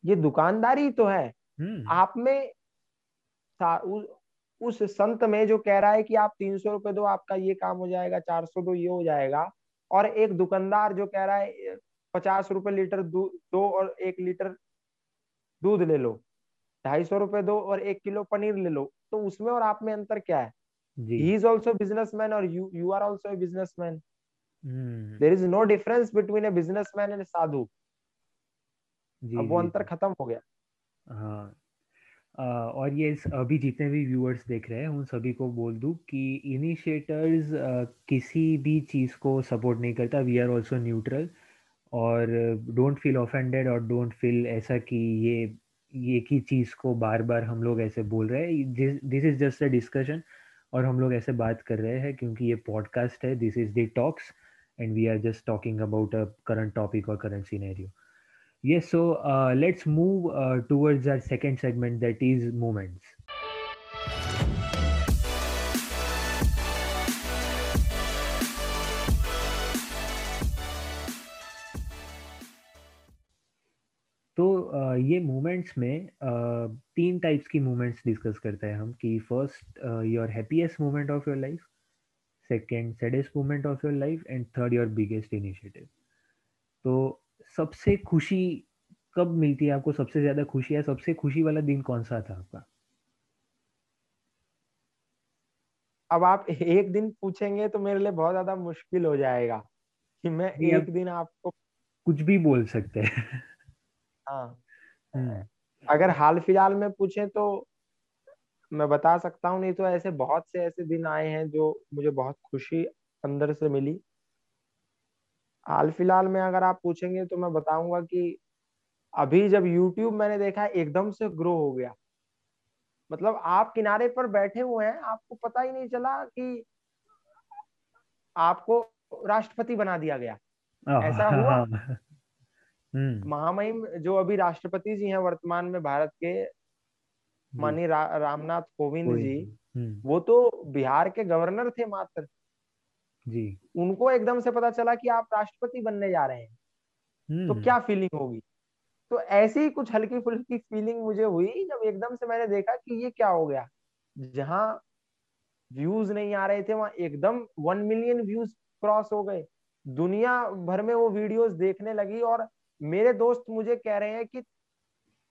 ये दुकानदारी तो है। हम्म। आप में उ, उस संत में जो कह रहा है कि आप तीन सौ रुपए दो आपका ये काम हो जाएगा चार सौ दो ये हो जाएगा। और एक दुकानदार जो कह रहा है पचास रुपए लीटर दो और एक लीटर दूध ले लो। ढाई सौ रुपए दो और एक किलो पनीर ले लो। तो उसमें और आप में अंतर क्या है? ही इज़ ऑल्सो बिजनेसमैन और you you are also businessman there is no difference between a businessman and sadhu. अब वो अंतर खत्म हो गया। हाँ। और ये अभी जितने भी व्यूअर्स देख रहे हैं उन सभी को बोल दूँ कि इनिशिएटर्स किसी भी चीज़ को सपोर्ट नहीं करता। वी आर ऑल्सो न्यूट्रल और डोंट फील ऑफेंडेड और डोंट फील ऐसा कि ये ये एक ही चीज़ को बार बार हम लोग ऐसे बोल रहे हैं। This is just a discussion और हम लोग ऐसे बात कर रहे हैं क्योंकि ये पॉडकास्ट है। This is the talks and we are just talking about a current topic और current scenario uh, let's move uh, towards our second segment that is moments. ये मूवमेंट्स में तीन टाइप्स की मूवमेंट्स डिस्कस करते हैं हम कि first your happiest moment of your life second saddest moment of your life and third your biggest initiative तो सबसे खुशी कब मिलती है आपको? सबसे ज़्यादा खुशी या सबसे खुशी वाला दिन कौन सा था आपका? अब आप एक दिन पूछेंगे तो मेरे लिए बहुत ज़्यादा मुश्किल हो जाएगा कि मैं एक दिन आपको कुछ भी बोल सकते हैं। हाँ। अगर हाल फ़िलहाल में पूछे तो मैं बता सकता हूँ नहीं तो ऐसे बहुत से ऐसे दिन आए हैं जो मुझे बहुत खुशी अंदर से मिली। हाल फ़िलहाल में अगर आप पूछेंगे तो मैं बताऊँगा कि अभी जब YouTube मैंने देखा एकदम से ग्रो हो गया। मतलब आप किनारे पर बैठे हुए हैं आपको पता ही नहीं चला कि आपको राष्ट्रपति बना दिया गया। ऐसा हुआ? हम्म। महामहिम जो अभी राष्ट्रपति जी हैं वर्तमान में भारत के माननीय रा, रामनाथ कोविंद जी हम्म। वो तो बिहार के गवर्नर थे मात्र। जी। उनको एकदम से पता चला कि आप राष्ट्रपति बनने जा रहे हैं। तो हम्म। क्या फीलिंग होगी? तो ऐसी ही कुछ हल्की फुल्की फीलिंग मुझे हुई जब एकदम से मैंने देखा कि ये क्या हो गया। जहाँ व्यूज़ नहीं आ रहे थे वहाँ एकदम वन मिलियन व्यूज़ क्रॉस हो गए। दुनिया भर में वो वीडियोस देखने लगी और मेरे दोस्त मुझे कह रहे हैं कि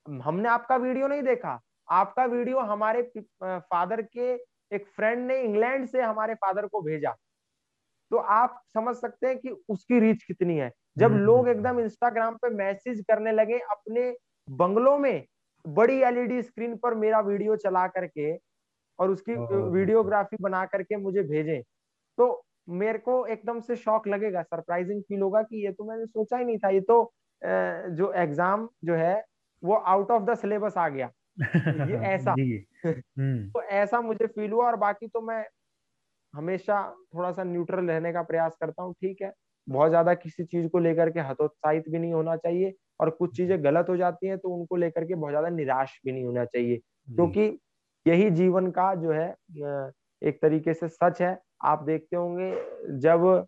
हमने आपका वीडियो नहीं देखा। आपका वीडियो हमारे फादर के एक फ्रेंड ने इंग्लैंड से हमारे फादर को भेजा। तो आप समझ सकते हैं कि उसकी रीच कितनी है। जब हम्म, लोग हम्म, एकदम हम्म। इंस्टाग्राम पे मैसेज करने लगे अपने बंगलों में बड़ी एलईडी स्क्रीन पर मेरा वीडियो चला करके और उसकी वीडियोग्राफी बना करके मुझे भेजें तो मेरे को एकदम से शौक लगेगा सरप्राइजिंग फील होगा कि ये तो मैंने सोचा ही नहीं था। ये तो जो एग्ज़ाम जो है वो आउट ऑफ़ द सिलेबस आ गया। ये ऐसा। तो ऐसा मुझे फील हुआ और बाकी तो मैं हमेशा थोड़ा सा न्यूट्रल रहने का प्रयास करता हूँ ठीक है। बहुत ज़्यादा किसी चीज़ को लेकर के हतोत्साहित भी नहीं होना चाहिए और कुछ चीज़ें गलत हो जाती हैं तो उनको लेकर के बहुत ज़्यादा निराश भी नहीं होना चाहिए। क्योंकि तो यही जीवन का जो है एक तरीके से सच है। आप देखते होंगे जब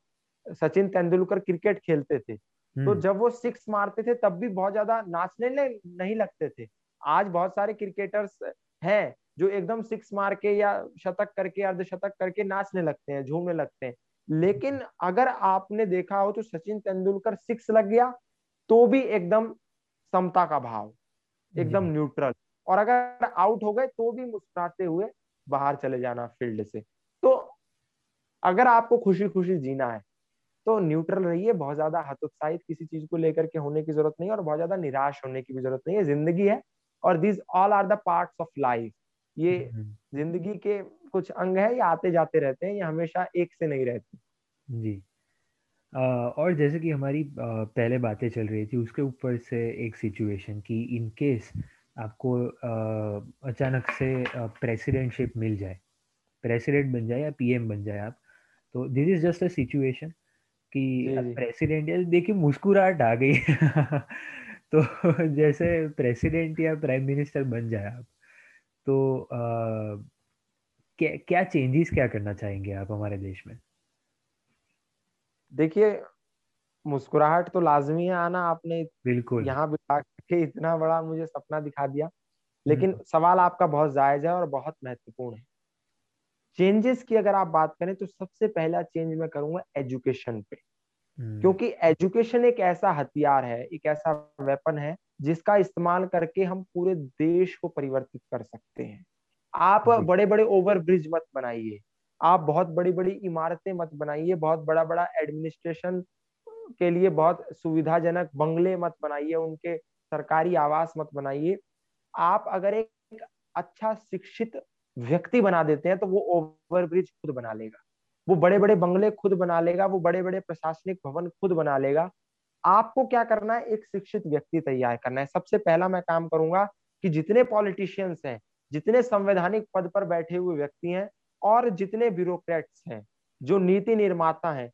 सचिन तेंदुलकर क्रिकेट खेलते थे तो हम्म। जब वो सिक्स मारते थे तब भी बहुत ज़्यादा नाचने नहीं लगते थे। आज बहुत सारे क्रिकेटर्स हैं जो एकदम सिक्स मार के या शतक करके अर्धशतक करके नाचने लगते हैं झूमने लगते हैं। लेकिन अगर आपने देखा हो तो सचिन तेंदुलकर सिक्स लग गया तो भी एकदम समता का भाव एकदम न्यूट्रल। और अगर आउट हो गए तो भी मुस्कुराते हुए बाहर चले जाना फ़ील्ड से। तो अगर आपको खुशी खुशी जीना है तो न्यूट्रल रहिए बहुत ज़्यादा हतोत्साहित किसी चीज़ को लेकर के होने की ज़रूरत नहीं और बहुत ज़्यादा निराश होने की भी ज़रूरत नहीं है। ज़िंदगी है और this all are the parts of life ये हम्म। ज़िंदगी के कुछ अंग है ये आते जाते रहते हैं ये हमेशा एक से नहीं रहते। जी। आ, और जैसे कि हमारी पहले बातें चल रही थी उसके ऊपर से एक सिचुएशन कि इन केस आपको आ, अचानक से प्रेसिडेंटशिप मिल जाए प्रेसिडेंट बन जाए या पीएम बन जाए आप तो this is just a situation कि प्रेसिडेंट देखिए मुस्कुराहट आ गई। तो जैसे प्रेसिडेंट या प्राइम मिनिस्टर बन जाए आप तो आ, क्या क्या चेंजेस क्या करना चाहेंगे आप हमारे देश में? देखिए मुस्कुराहट तो लाजमी है आना आपने बिल्कुल। यहाँ बिठा के इतना बड़ा मुझे सपना दिखा दिया। लेकिन। सवाल आपका बहुत जायज़ है और बहुत महत्वपूर्ण है। चेंजेस की अगर आप बात करें तो सबसे पहला चेंज मैं करूँगा एजुकेशन पे। हम्म। क्योंकि एजुकेशन एक ऐसा हथियार है एक ऐसा वेपन है जिसका इस्तेमाल करके हम पूरे देश को परिवर्तित कर सकते हैं। आप बड़े बड़े ओवर ब्रिज मत बनाइए। आप बहुत बड़ी बड़ी इमारतें मत बनाइए। बहुत बड़ा बड़ा एडमिनिस्ट्रेशन के लिए बहुत सुविधाजनक बंगले मत बनाइए। उनके सरकारी आवास मत बनाइए। आप अगर एक अच्छा शिक्षित व्यक्ति बना देते हैं तो वो ओवर ब्रिज खुद बना लेगा। वो बड़े बड़े बंगले खुद बना लेगा वो बड़े बड़े प्रशासनिक भवन खुद बना लेगा। आपको क्या करना है? एक शिक्षित व्यक्ति तैयार करना है। सबसे पहला मैं काम करूँगा कि जितने पॉलिटिशियंस हैं जितने संवैधानिक पद पर बैठे हुए व्यक्ति हैं और जितने ब्यूरोक्रेट्स हैं जो नीति निर्माता हैं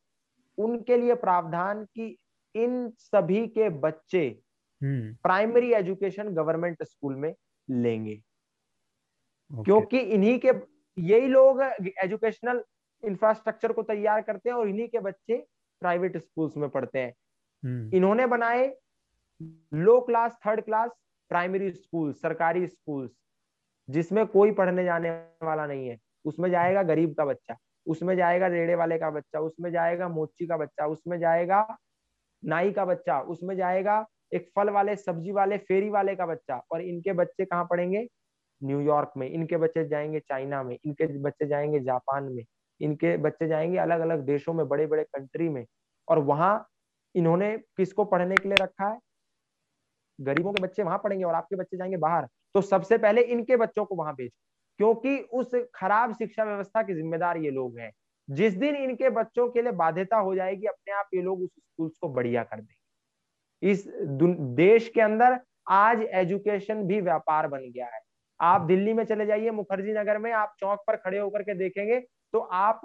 उनके लिए प्रावधान की इन सभी के बच्चे प्राइमरी एजुकेशन गवर्नमेंट स्कूल में लेंगे। Okay. क्योंकि इन्हीं के यही लोग एजुकेशनल इंफ्रास्ट्रक्चर को तैयार करते हैं और इन्हीं के बच्चे प्राइवेट स्कूल्स में पढ़ते हैं हम्म। इन्होंने बनाए low class third class primary school सरकारी स्कूल जिसमें कोई पढ़ने जाने वाला नहीं है उसमें जाएगा गरीब का बच्चा उसमें जाएगा रेड़े वाले का बच्चा उसमें जाएगा मोची का बच्चा उसमें जाएगा नाई का बच्चा उसमें जाएगा एक फल वाले सब्ज़ी वाले फेरी वाले का बच्चा और इनके बच्चे कहाँ पढ़ेंगे न्यूयॉर्क में, इनके बच्चे जाएँगे चाइना में, इनके बच्चे जाएँगे जापान में, इनके बच्चे जाएँगे अलग अलग देशों में बड़े बड़े कंट्री में। और वहाँ इन्होंने किसको पढ़ने के लिए रखा है? गरीबों के बच्चे वहाँ पढ़ेंगे और आपके बच्चे जाएँगे बाहर। तो सबसे पहले इनके बच्चों को वहाँ भेजो, क्योंकि उस खराब शिक्षा व्यवस्था के जिम्मेदार ये लोग हैं। जिस दिन इनके बच्चों के लिए बाध्यता हो जाएगी, अपने आप ये लोग उस स्कूल को बढ़िया कर देंगे। इस देश के अंदर आज एजुकेशन भी व्यापार बन गया है। आप दिल्ली में चले जाइए मुखर्जी नगर में आप चौक पर खड़े होकर के देखेंगे तो आप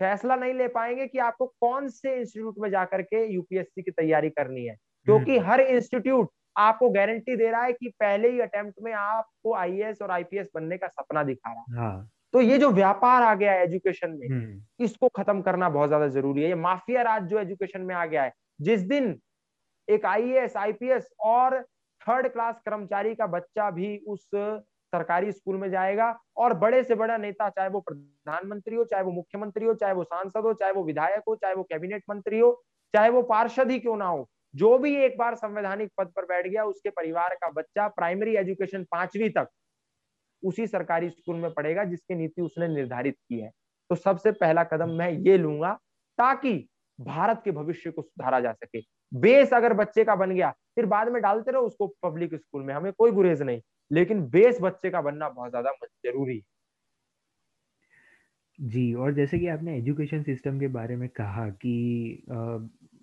फैसला नहीं ले पाएँगे कि आपको कौन से इंस्टीट्यूट में जाकर के यूपीएससी की तैयारी करनी है क्योंकि हम्म। हर इंस्टीट्यूट आपको गारंटी दे रहा है कि पहले ही अटेम्प्ट में आपको आईएएस और आईपीएस बनने का सपना दिखा रहा है हाँ। तो ये जो व्यापार आ गया है एजुकेशन में हम्म। इसको खत्म करना बहुत ज़्यादा ज़रूरी है ये माफिया राज जो एजुकेशन में आ गया है जिस दिन एक आईएएस आईपीएस और थर्ड क्लास कर्मचारी का बच्चा भी उस सरकारी स्कूल में जाएगा और बड़े से बड़ा नेता, चाहे वो प्रधानमंत्री हो, चाहे वो मुख्यमंत्री हो, चाहे वो सांसद हो, चाहे वो विधायक हो, चाहे वो कैबिनेट मंत्री हो, चाहे वो पार्षद ही क्यों ना हो, जो भी एक बार संवैधानिक पद पर बैठ गया, उसके परिवार का बच्चा प्राइमरी एजुकेशन पांचवी तक उसी सरकारी स्कूल में पढ़ेगा, जिसकी नीति उसने निर्धारित की है। तो सबसे पहला कदम मैं ये लूँगा ताकि भारत के भविष्य को सुधारा जा सके। बेस अगर बच्चे का बन गया, फिर बाद में डालते रहो उसको पब्लिक स्कूल में, हमें कोई गुरेज नहीं। लेकिन बेस बच्चे का बनना बहुत ज़्यादा ज़रूरी है। जी, और जैसे कि आपने एजुकेशन सिस्टम के बारे में कहा कि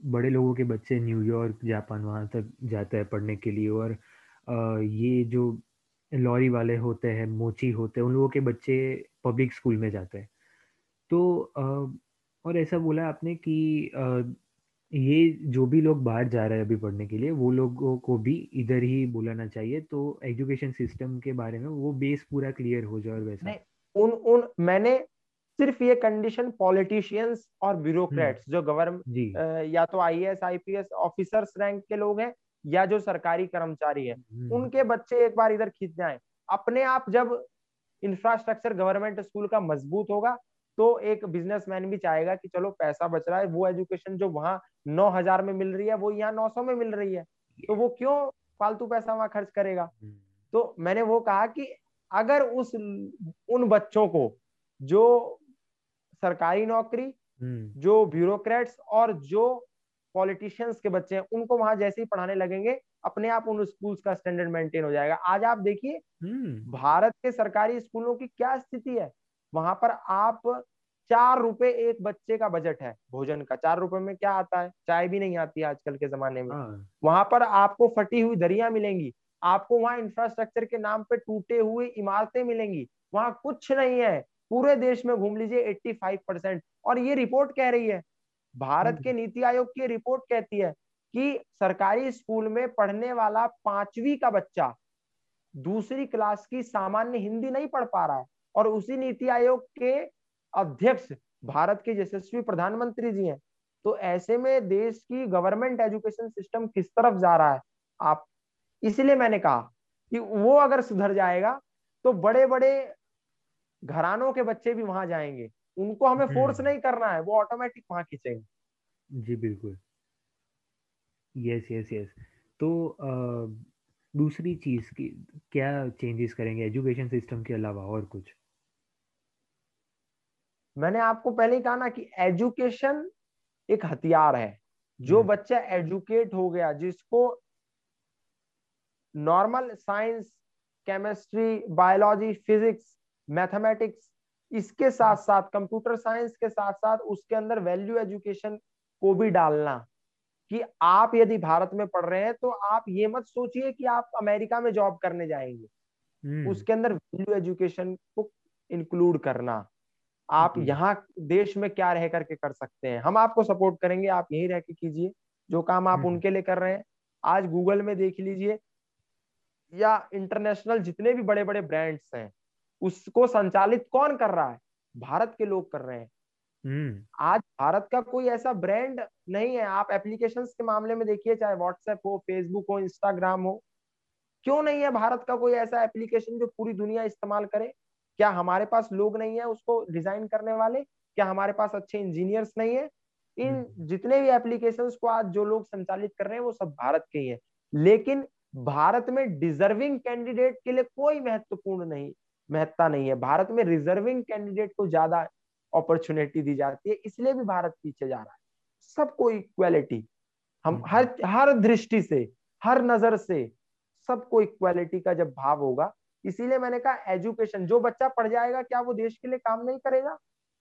बड़े लोगों के बच्चे न्यूयॉर्क जापान वहाँ तक जाते हैं पढ़ने के लिए और ये जो लॉरी वाले होते हैं मोची होते हैं, उन लोगों के बच्चे पब्लिक स्कूल में जाते हैं। तो और ऐसा बोला आपने कि ये जो भी लोग बाहर जा रहे हैं अभी पढ़ने के लिए वो लोगों को भी इधर ही बुलाना चाहिए तो एजुकेशन सिस्टम के बारे में वो बेस पूरा क्लियर हो जाए और वैसा उन उन मैंने सिर्फ़ ये कंडीशन पॉलिटिशियंस और ब्यूरोक्रेट्स हम्म। जो गवर्नमेंट या तो IAS IPS officers rank के लोग हैं या जो सरकारी कर्मचारी है हम्म। उनके बच्चे एक बार इधर खींच जाए अपने आप जब इंफ्रास्ट्रक्चर गवर्नमेंट स्कूल का मज़बूत होगा तो एक बिजनेसमैन भी चाहेगा कि चलो पैसा बच रहा है वो एजुकेशन जो वहाँ नौ हज़ार में मिल रही है वो यहाँ नौ सौ में मिल रही है तो वो क्यों फालतू पैसा वहाँ खर्च करेगा हम्म। तो मैंने वो कहा कि अगर उस उन बच्चों को जो सरकारी नौकरी हम्म। जो ब्यूरोक्रेट्स और जो पॉलिटिशियंस के बच्चे हैं उनको वहाँ जैसे ही पढ़ाने लगेंगे अपने आप उन स्कूल्स का स्टैंडर्ड मेंटेन हो जाएगा आज आप देखिए हम्म। भारत के सरकारी स्कूलों की क्या स्थिति है वहाँ पर आप चार रुपए एक बच्चे का बजट है भोजन का। चार रुपए में क्या आता है? चाय भी नहीं आती आजकल के जमाने में। हाँ। वहाँ पर आपको फटी हुई दरिया मिलेंगी आपको वहाँ इंफ्रास्ट्रक्चर के नाम पे टूटे हुए इमारतें मिलेंगी वहाँ कुछ नहीं है। पूरे देश में घूम लीजिए 85 परसेंट और ये रिपोर्ट कह रही है। भारत हम्म। के नीति आयोग की रिपोर्ट कहती है कि सरकारी स्कूल में पढ़ने वाला पांचवी का बच्चा दूसरी क्लास की सामान्य हिंदी नहीं पढ़ पा रहा है। और उसी नीति आयोग के अध्यक्ष भारत के यशस्वी प्रधानमंत्री जी हैं। तो ऐसे में देश की गवर्नमेंट एजुकेशन सिस्टम किस तरफ़ जा रहा है? आप इसलिए मैंने कहा कि वो अगर सुधर जाएगा तो बड़े बड़े घरानों के बच्चे भी वहाँ जाएँगे। उनको हमें फोर्स हम्म। नहीं करना है वो ऑटोमेटिक वहाँ खींचेंगे। जी बिल्कुल। यस यस यस तो आ, दूसरी चीज़ की क्या चेंजेस करेंगे एजुकेशन सिस्टम के अलावा और कुछ? मैंने आपको पहले ही कहा ना कि एजुकेशन एक हथियार है जो हम्म। बच्चा एजुकेट हो गया जिसको normal science chemistry biology physics mathematics इसके साथ साथ कंप्यूटर साइंस के साथ साथ उसके अंदर वैल्यू एजुकेशन को भी डालना कि आप यदि भारत में पढ़ रहे हैं तो आप ये मत सोचिए कि आप अमेरिका में जॉब करने जाएँगे हम्म। उसके अंदर वैल्यू एजुकेशन को इंक्लूड करना आप यहाँ देश में क्या रह करके कर सकते हैं? हम आपको सपोर्ट करेंगे आप यही रह के कीजिए। जो काम आप हम्म। उनके लिए कर रहे हैं आज गूगल में देख लीजिए या इंटरनेशनल जितने भी बड़े बड़े ब्रांड्स हैं उसको संचालित कौन कर रहा है? भारत के लोग कर रहे हैं। हम्म। आज भारत का कोई ऐसा ब्रांड नहीं है। आप एप्लीकेशन के मामले में देखिए चाहे व्हाट्सएप हो फेसबुक हो इंस्टाग्राम हो क्यों नहीं है भारत का कोई ऐसा एप्लीकेशन जो पूरी दुनिया इस्तेमाल करे? क्या हमारे पास लोग नहीं है उसको डिज़ाइन करने वाले? क्या हमारे पास अच्छे इंजीनियर्स नहीं है? इन हम्म। जितने भी एप्लीकेशन को आज जो लोग संचालित कर रहे हैं वो सब भारत के ही है। लेकिन भारत में डिजर्विंग कैंडिडेट के लिए कोई महत्वपूर्ण नहीं महत्ता नहीं है। भारत में रिजर्विंग कैंडिडेट को ज़्यादा अपॉर्चुनिटी दी जाती है इसलिए भी भारत पीछे जा रहा है। सबको इक्वालिटी हम हम्म। हर हर दृष्टि से हर नज़र से सबको इक्वालिटी का जब भाव होगा इसीलिए मैंने कहा एजुकेशन जो बच्चा पढ़ जाएगा क्या वो देश के लिए काम नहीं करेगा?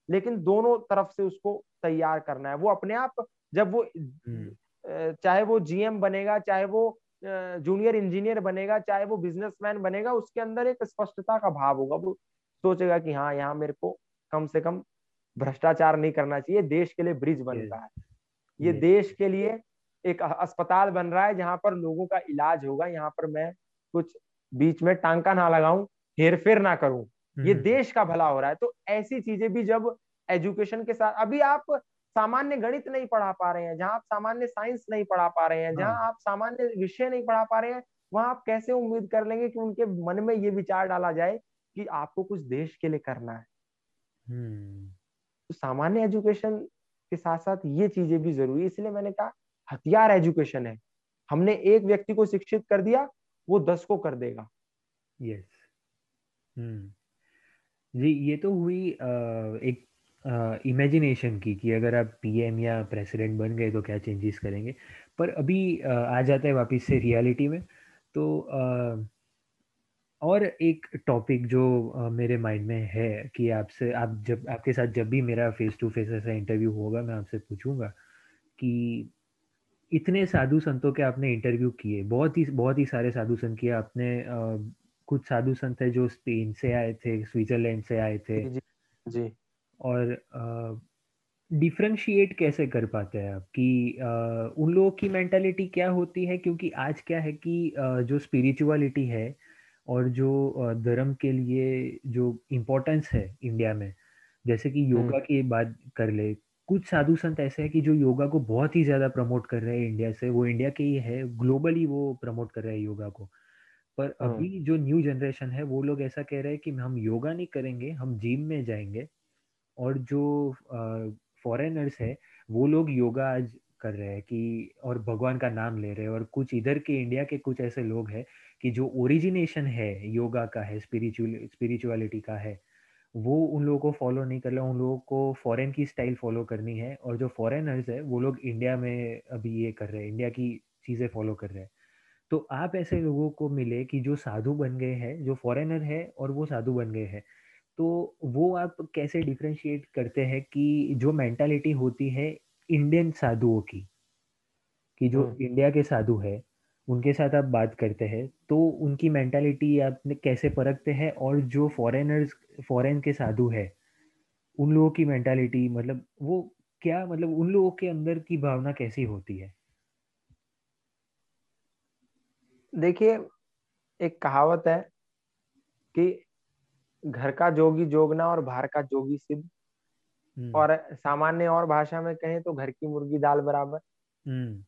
लेकिन दोनों तरफ़ से उसको तैयार करना है। वो अपने आप जब वो हम्म। चाहे वो जीएम बनेगा चाहे वो जूनियर इंजीनियर बनेगा चाहे वो बिजनेसमैन बनेगा उसके अंदर एक स्पष्टता का भाव होगा। वो सोचेगा कि हाँ यहाँ मेरे को कम से कम भ्रष्टाचार नहीं करना चाहिए देश के लिए ब्रिज बन रहा है। ये देश के लिए एक अस्पताल बन रहा है जहाँ पर लोगों का इलाज होगा। यहाँ पर मैं कुछ बीच में टांका ना लगाऊँ हेर फेर ना करूँ ये हम्म। देश का भला हो रहा है तो ऐसी चीज़ें भी जब एजुकेशन के साथ अभी आप सामान्य गणित नहीं पढ़ा पा रहे हैं जहाँ आप सामान्य साइंस नहीं पढ़ा पा रहे हैं जहाँ हाँ। आप सामान्य विषय नहीं पढ़ा पा रहे हैं वहाँ आप कैसे उम्मीद कर लेंगे कि उनके मन में ये विचार डाला जाए कि आपको कुछ देश के लिए करना है हम्म। तो सामान्य एजुकेशन के साथ साथ ये चीज़ें भी ज़रूरी इसलिए मैंने कहा हथियार एजुकेशन है हमने एक व्यक्ति को शिक्षित कर दिया वो दस को कर देगा। Yes yes. हम्म जी ये तो हुई आ, एक इमेजिनेशन की कि अगर आप पीएम या प्रेसिडेंट बन गए तो क्या चेंजेस करेंगे। पर अभी आ जाता है वापस से रियलिटी में। तो और एक टॉपिक जो मेरे माइंड में है कि आपसे आप जब आपके साथ जब भी मेरा फेस टू फेस ऐसा इंटरव्यू होगा मैं आपसे पूछूँगा कि इतने साधु संतों के आपने इंटरव्यू किए बहुत ही बहुत ही सारे साधु संत किए आपने आ, कुछ साधु संत है जो स्पेन से आए थे स्विट्जरलैंड से आए थे जी, जी। और डिफ्रेंशिएट कैसे कर पाते हैं आप कि आ, उन लोगों की मेंटालिटी क्या होती है क्योंकि आज क्या है कि आ, जो स्पिरिचुअलिटी है और जो धर्म के लिए जो इम्पोर्टेंस है इंडिया में जैसे कि योगा हम्म। की बात कर ले कुछ साधु संत ऐसे हैं कि जो योगा को बहुत ही ज़्यादा प्रमोट कर रहे हैं इंडिया से। वो इंडिया के ही है ग्लोबली वो प्रमोट कर रहे हैं योगा को। पर। अभी जो न्यू जनरेशन है वो लोग ऐसा कह रहे हैं कि हम योगा नहीं करेंगे हम जिम में जाएँगे। और जो फॉरेनर्स है वो लोग योगा आज कर रहे हैं कि और भगवान का नाम ले रहे हैं। और कुछ इधर के इंडिया के कुछ ऐसे लोग हैं कि जो ओरिजिनेशन है योगा का है स्पिरिचुअल स्पिरिचुअलिटी का है। वो उन लोगों को फॉलो नहीं कर रहे उन लोगों को फॉरेन की स्टाइल फॉलो करनी है और जो फॉरेनर्स है वो लोग इंडिया में अभी ये कर रहे हैं इंडिया की चीज़ें फॉलो कर रहे हैं तो आप ऐसे लोगों को मिले कि जो साधु बन गए हैं जो फॉरेनर है और वो साधु बन गए हैं तो वो आप कैसे डिफ्रेंशिएट करते हैं कि जो मेंटालिटी होती है इंडियन साधुओं की कि जो इंडिया हाँ। के साधु है उनके साथ आप बात करते हैं तो उनकी मेंटालिटी आप कैसे परखते हैं और जो फॉरेनर्स फॉरेन के साधु है उन लोगों की मेंटालिटी मतलब वो क्या मतलब उन लोगों के अंदर की भावना कैसी होती है देखिए एक कहावत है कि घर का जोगी जोगना और बाहर का जोगी सिद्ध हम्म। और सामान्य और भाषा में कहें तो घर की मुर्गी दाल बराबर।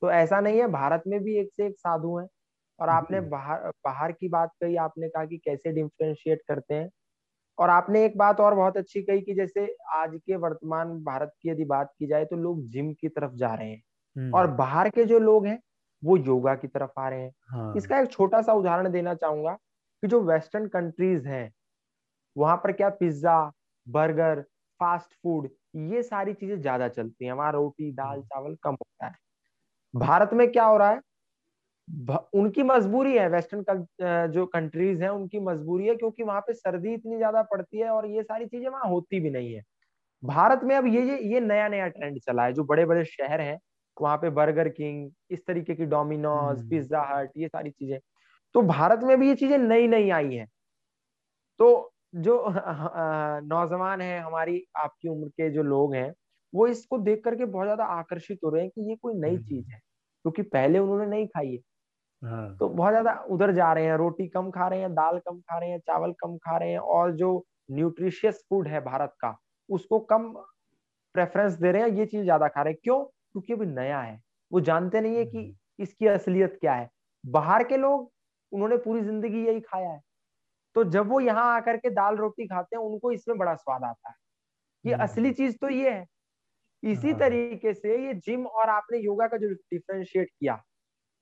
तो ऐसा नहीं है भारत में भी एक से एक साधु हैं। और आपने बाहर बाहर की बात कही आपने कहा कि कैसे डिफ्रेंशिएट करते हैं। और आपने एक बात और बहुत अच्छी कही कि जैसे आज के वर्तमान भारत की यदि बात की जाए तो लोग जिम की तरफ़ जा रहे हैं। हम्म। और बाहर के जो लोग हैं वो योगा की तरफ़ आ रहे हैं। हाँ। इसका एक छोटा सा उदाहरण देना चाहूँगा कि जो वेस्टर्न कंट्रीज़ हैं वहाँ पर क्या पिज्जा बर्गर फास्ट फ़ूड ये सारी चीज़ें ज़्यादा चलती हैं। वहाँ रोटी दाल हम्म। चावल कम होता है। भारत में क्या हो रहा है? उनकी मजबूरी है वेस्टर्न जो कंट्रीज़ हैं उनकी मजबूरी है क्योंकि वहाँ पे सर्दी इतनी ज़्यादा पड़ती है और ये सारी चीज़ें वहाँ होती भी नहीं है। भारत में अब ये ये ये नया नया ट्रेंड चला है जो बड़े बड़े शहर हैं वहाँ पे बर्गर किंग इस तरीके की डोमिनोज पिज्जा हट ये सारी चीज़ें। तो भारत में भी ये चीज़ें नई नई आई हैं। तो जो नौजवान है हमारी आपकी उम्र के जो लोग हैं वो इसको देख करके बहुत ज़्यादा आकर्षित हो रहे हैं कि ये कोई नई हम्म। चीज़ है क्योंकि पहले उन्होंने नहीं खाई है हाँ। तो बहुत ज़्यादा उधर जा रहे हैं रोटी कम खा रहे हैं दाल कम खा रहे हैं चावल कम खा रहे हैं और जो न्यूट्रिशियस फ़ूड है भारत का उसको कम प्रेफरेंस दे रहे हैं ये चीज़ ज़्यादा खा रहे हैं क्यों क्योंकि अभी नया है वो जानते नहीं है कि हम्म। इसकी असलियत क्या है बाहर के लोग उन्होंने पूरी ज़िंदगी यही खाया है तो जब वो यहाँ आकर के दाल रोटी खाते हैं उनको इसमें बड़ा स्वाद आता है ये हम्म। असली चीज़ तो ये है इसी हाँ। तरीके से ये जिम और आपने योगा का जो डिफ्रेंशिएट किया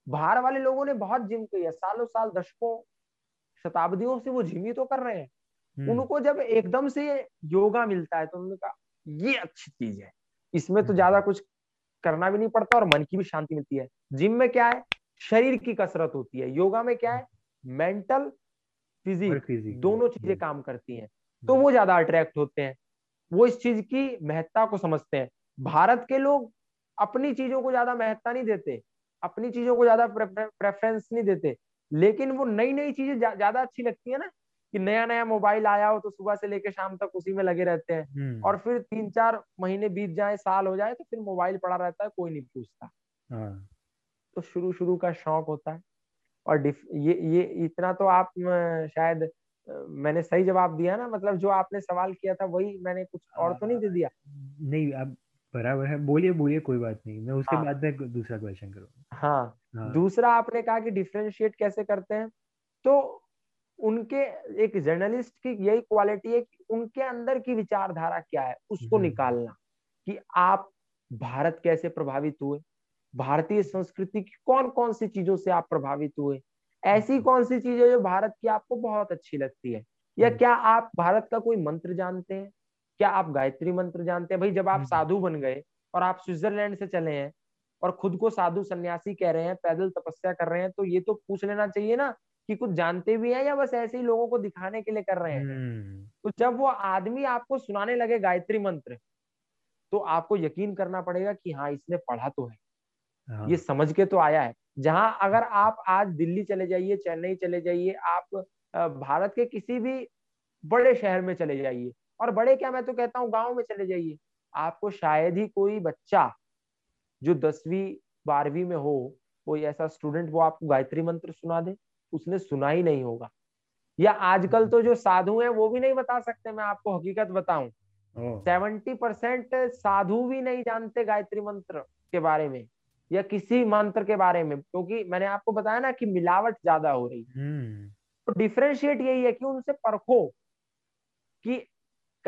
बाहर वाले लोगों ने बहुत जिम किया सालों साल दशकों शताब्दियों से वो जिम ही तो कर रहे हैं। हम्म, उनको जब एकदम से योगा मिलता है तो उन्होंने कहा ये अच्छी चीज़ है। इसमें तो हम्म। ज़्यादा कुछ करना भी नहीं पड़ता और मन की भी शांति मिलती है। जिम में क्या है? शरीर की कसरत होती है। योगा में क्या है? मेंटल फिजिक दोनों चीज़ें हम्म, काम करती हैं। तो वो ज़्यादा अट्रैक्ट होते हैं। वो इस चीज़ की महत्ता को समझते हैं। भारत के लोग अपनी चीज़ों को ज़्यादा महत्ता नहीं देते अपनी चीज़ों को ज़्यादा प्रेफरेंस नहीं देते लेकिन वो नई नई चीज़ें जा- ज़्यादा अच्छी लगती है ना कि नया नया मोबाइल आया हो तो सुबह से लेकर शाम तक उसी में लगे रहते हैं हम्म, और फिर तीन चार महीने बीत जाए साल हो जाए तो फिर मोबाइल पड़ा रहता है कोई नहीं पूछता। हाँ। तो शुरू शुरू का शौक होता है और ये ये इतना तो आप शायद मैंने सही जवाब दिया ना मतलब जो आपने सवाल किया था वही मैंने कुछ और तो नहीं दे दिया? नहीं आप बराबर है बोलिए बोलिए कोई बात नहीं मैं उसके हाँ। बाद में दूसरा क्वेश्चन करूँगा हाँ हाँ दूसरा आपने कहा कि डिफ्रेंशिएट कैसे करते हैं तो उनके एक जर्नलिस्ट की यही क्वालिटी है कि उनके अंदर की विचारधारा क्या है उसको हम्म। निकालना कि आप भारत कैसे प्रभावित हुए भारतीय संस्कृति की कौन कौन सी चीज़ों से आप प्रभावित हुए ऐसी हम्म। कौन सी चीज़ें जो भारत की आपको बहुत अच्छी लगती है या हम्म। क्या आप भारत का कोई मंत्र जानते हैं क्या आप गायत्री मंत्र जानते हैं? भाई जब आप हम्म। साधु बन गए और आप स्विट्जरलैंड से चले हैं और खुद को साधु सन्यासी कह रहे हैं पैदल तपस्या कर रहे हैं तो ये तो पूछ लेना चाहिए ना कि कुछ जानते भी हैं या बस ऐसे ही लोगों को दिखाने के लिए कर रहे हैं? हम्म, तो जब वो आदमी आपको सुनाने लगे गायत्री मंत्र तो आपको यकीन करना पड़ेगा कि हाँ इसने पढ़ा तो है। हाँ। ये समझ के तो आया है। जहाँ अगर आप आज दिल्ली चले जाइए चेन्नई चले जाइए आप भारत के किसी भी बड़े शहर में चले जाइए और बड़े क्या मैं तो कहता हूँ गाँव में चले जाइए। आपको शायद ही कोई बच्चा जो दसवीं बारहवीं में हो कोई ऐसा स्टूडेंट वो आपको गायत्री मंत्र सुना दे उसने सुना ही नहीं होगा। या आजकल तो जो साधु हैं वो भी नहीं बता सकते मैं आपको हकीकत बताऊँ। सेवेंटी परसेंट साधु भी नहीं जानते गायत्री मंत्र के बारे में या किसी मंत्र के बारे में क्योंकि मैंने आपको बताया ना कि मिलावट ज़्यादा हो रही है। हम्म। तो डिफरेंशिएट यही है कि उनसे परखो कि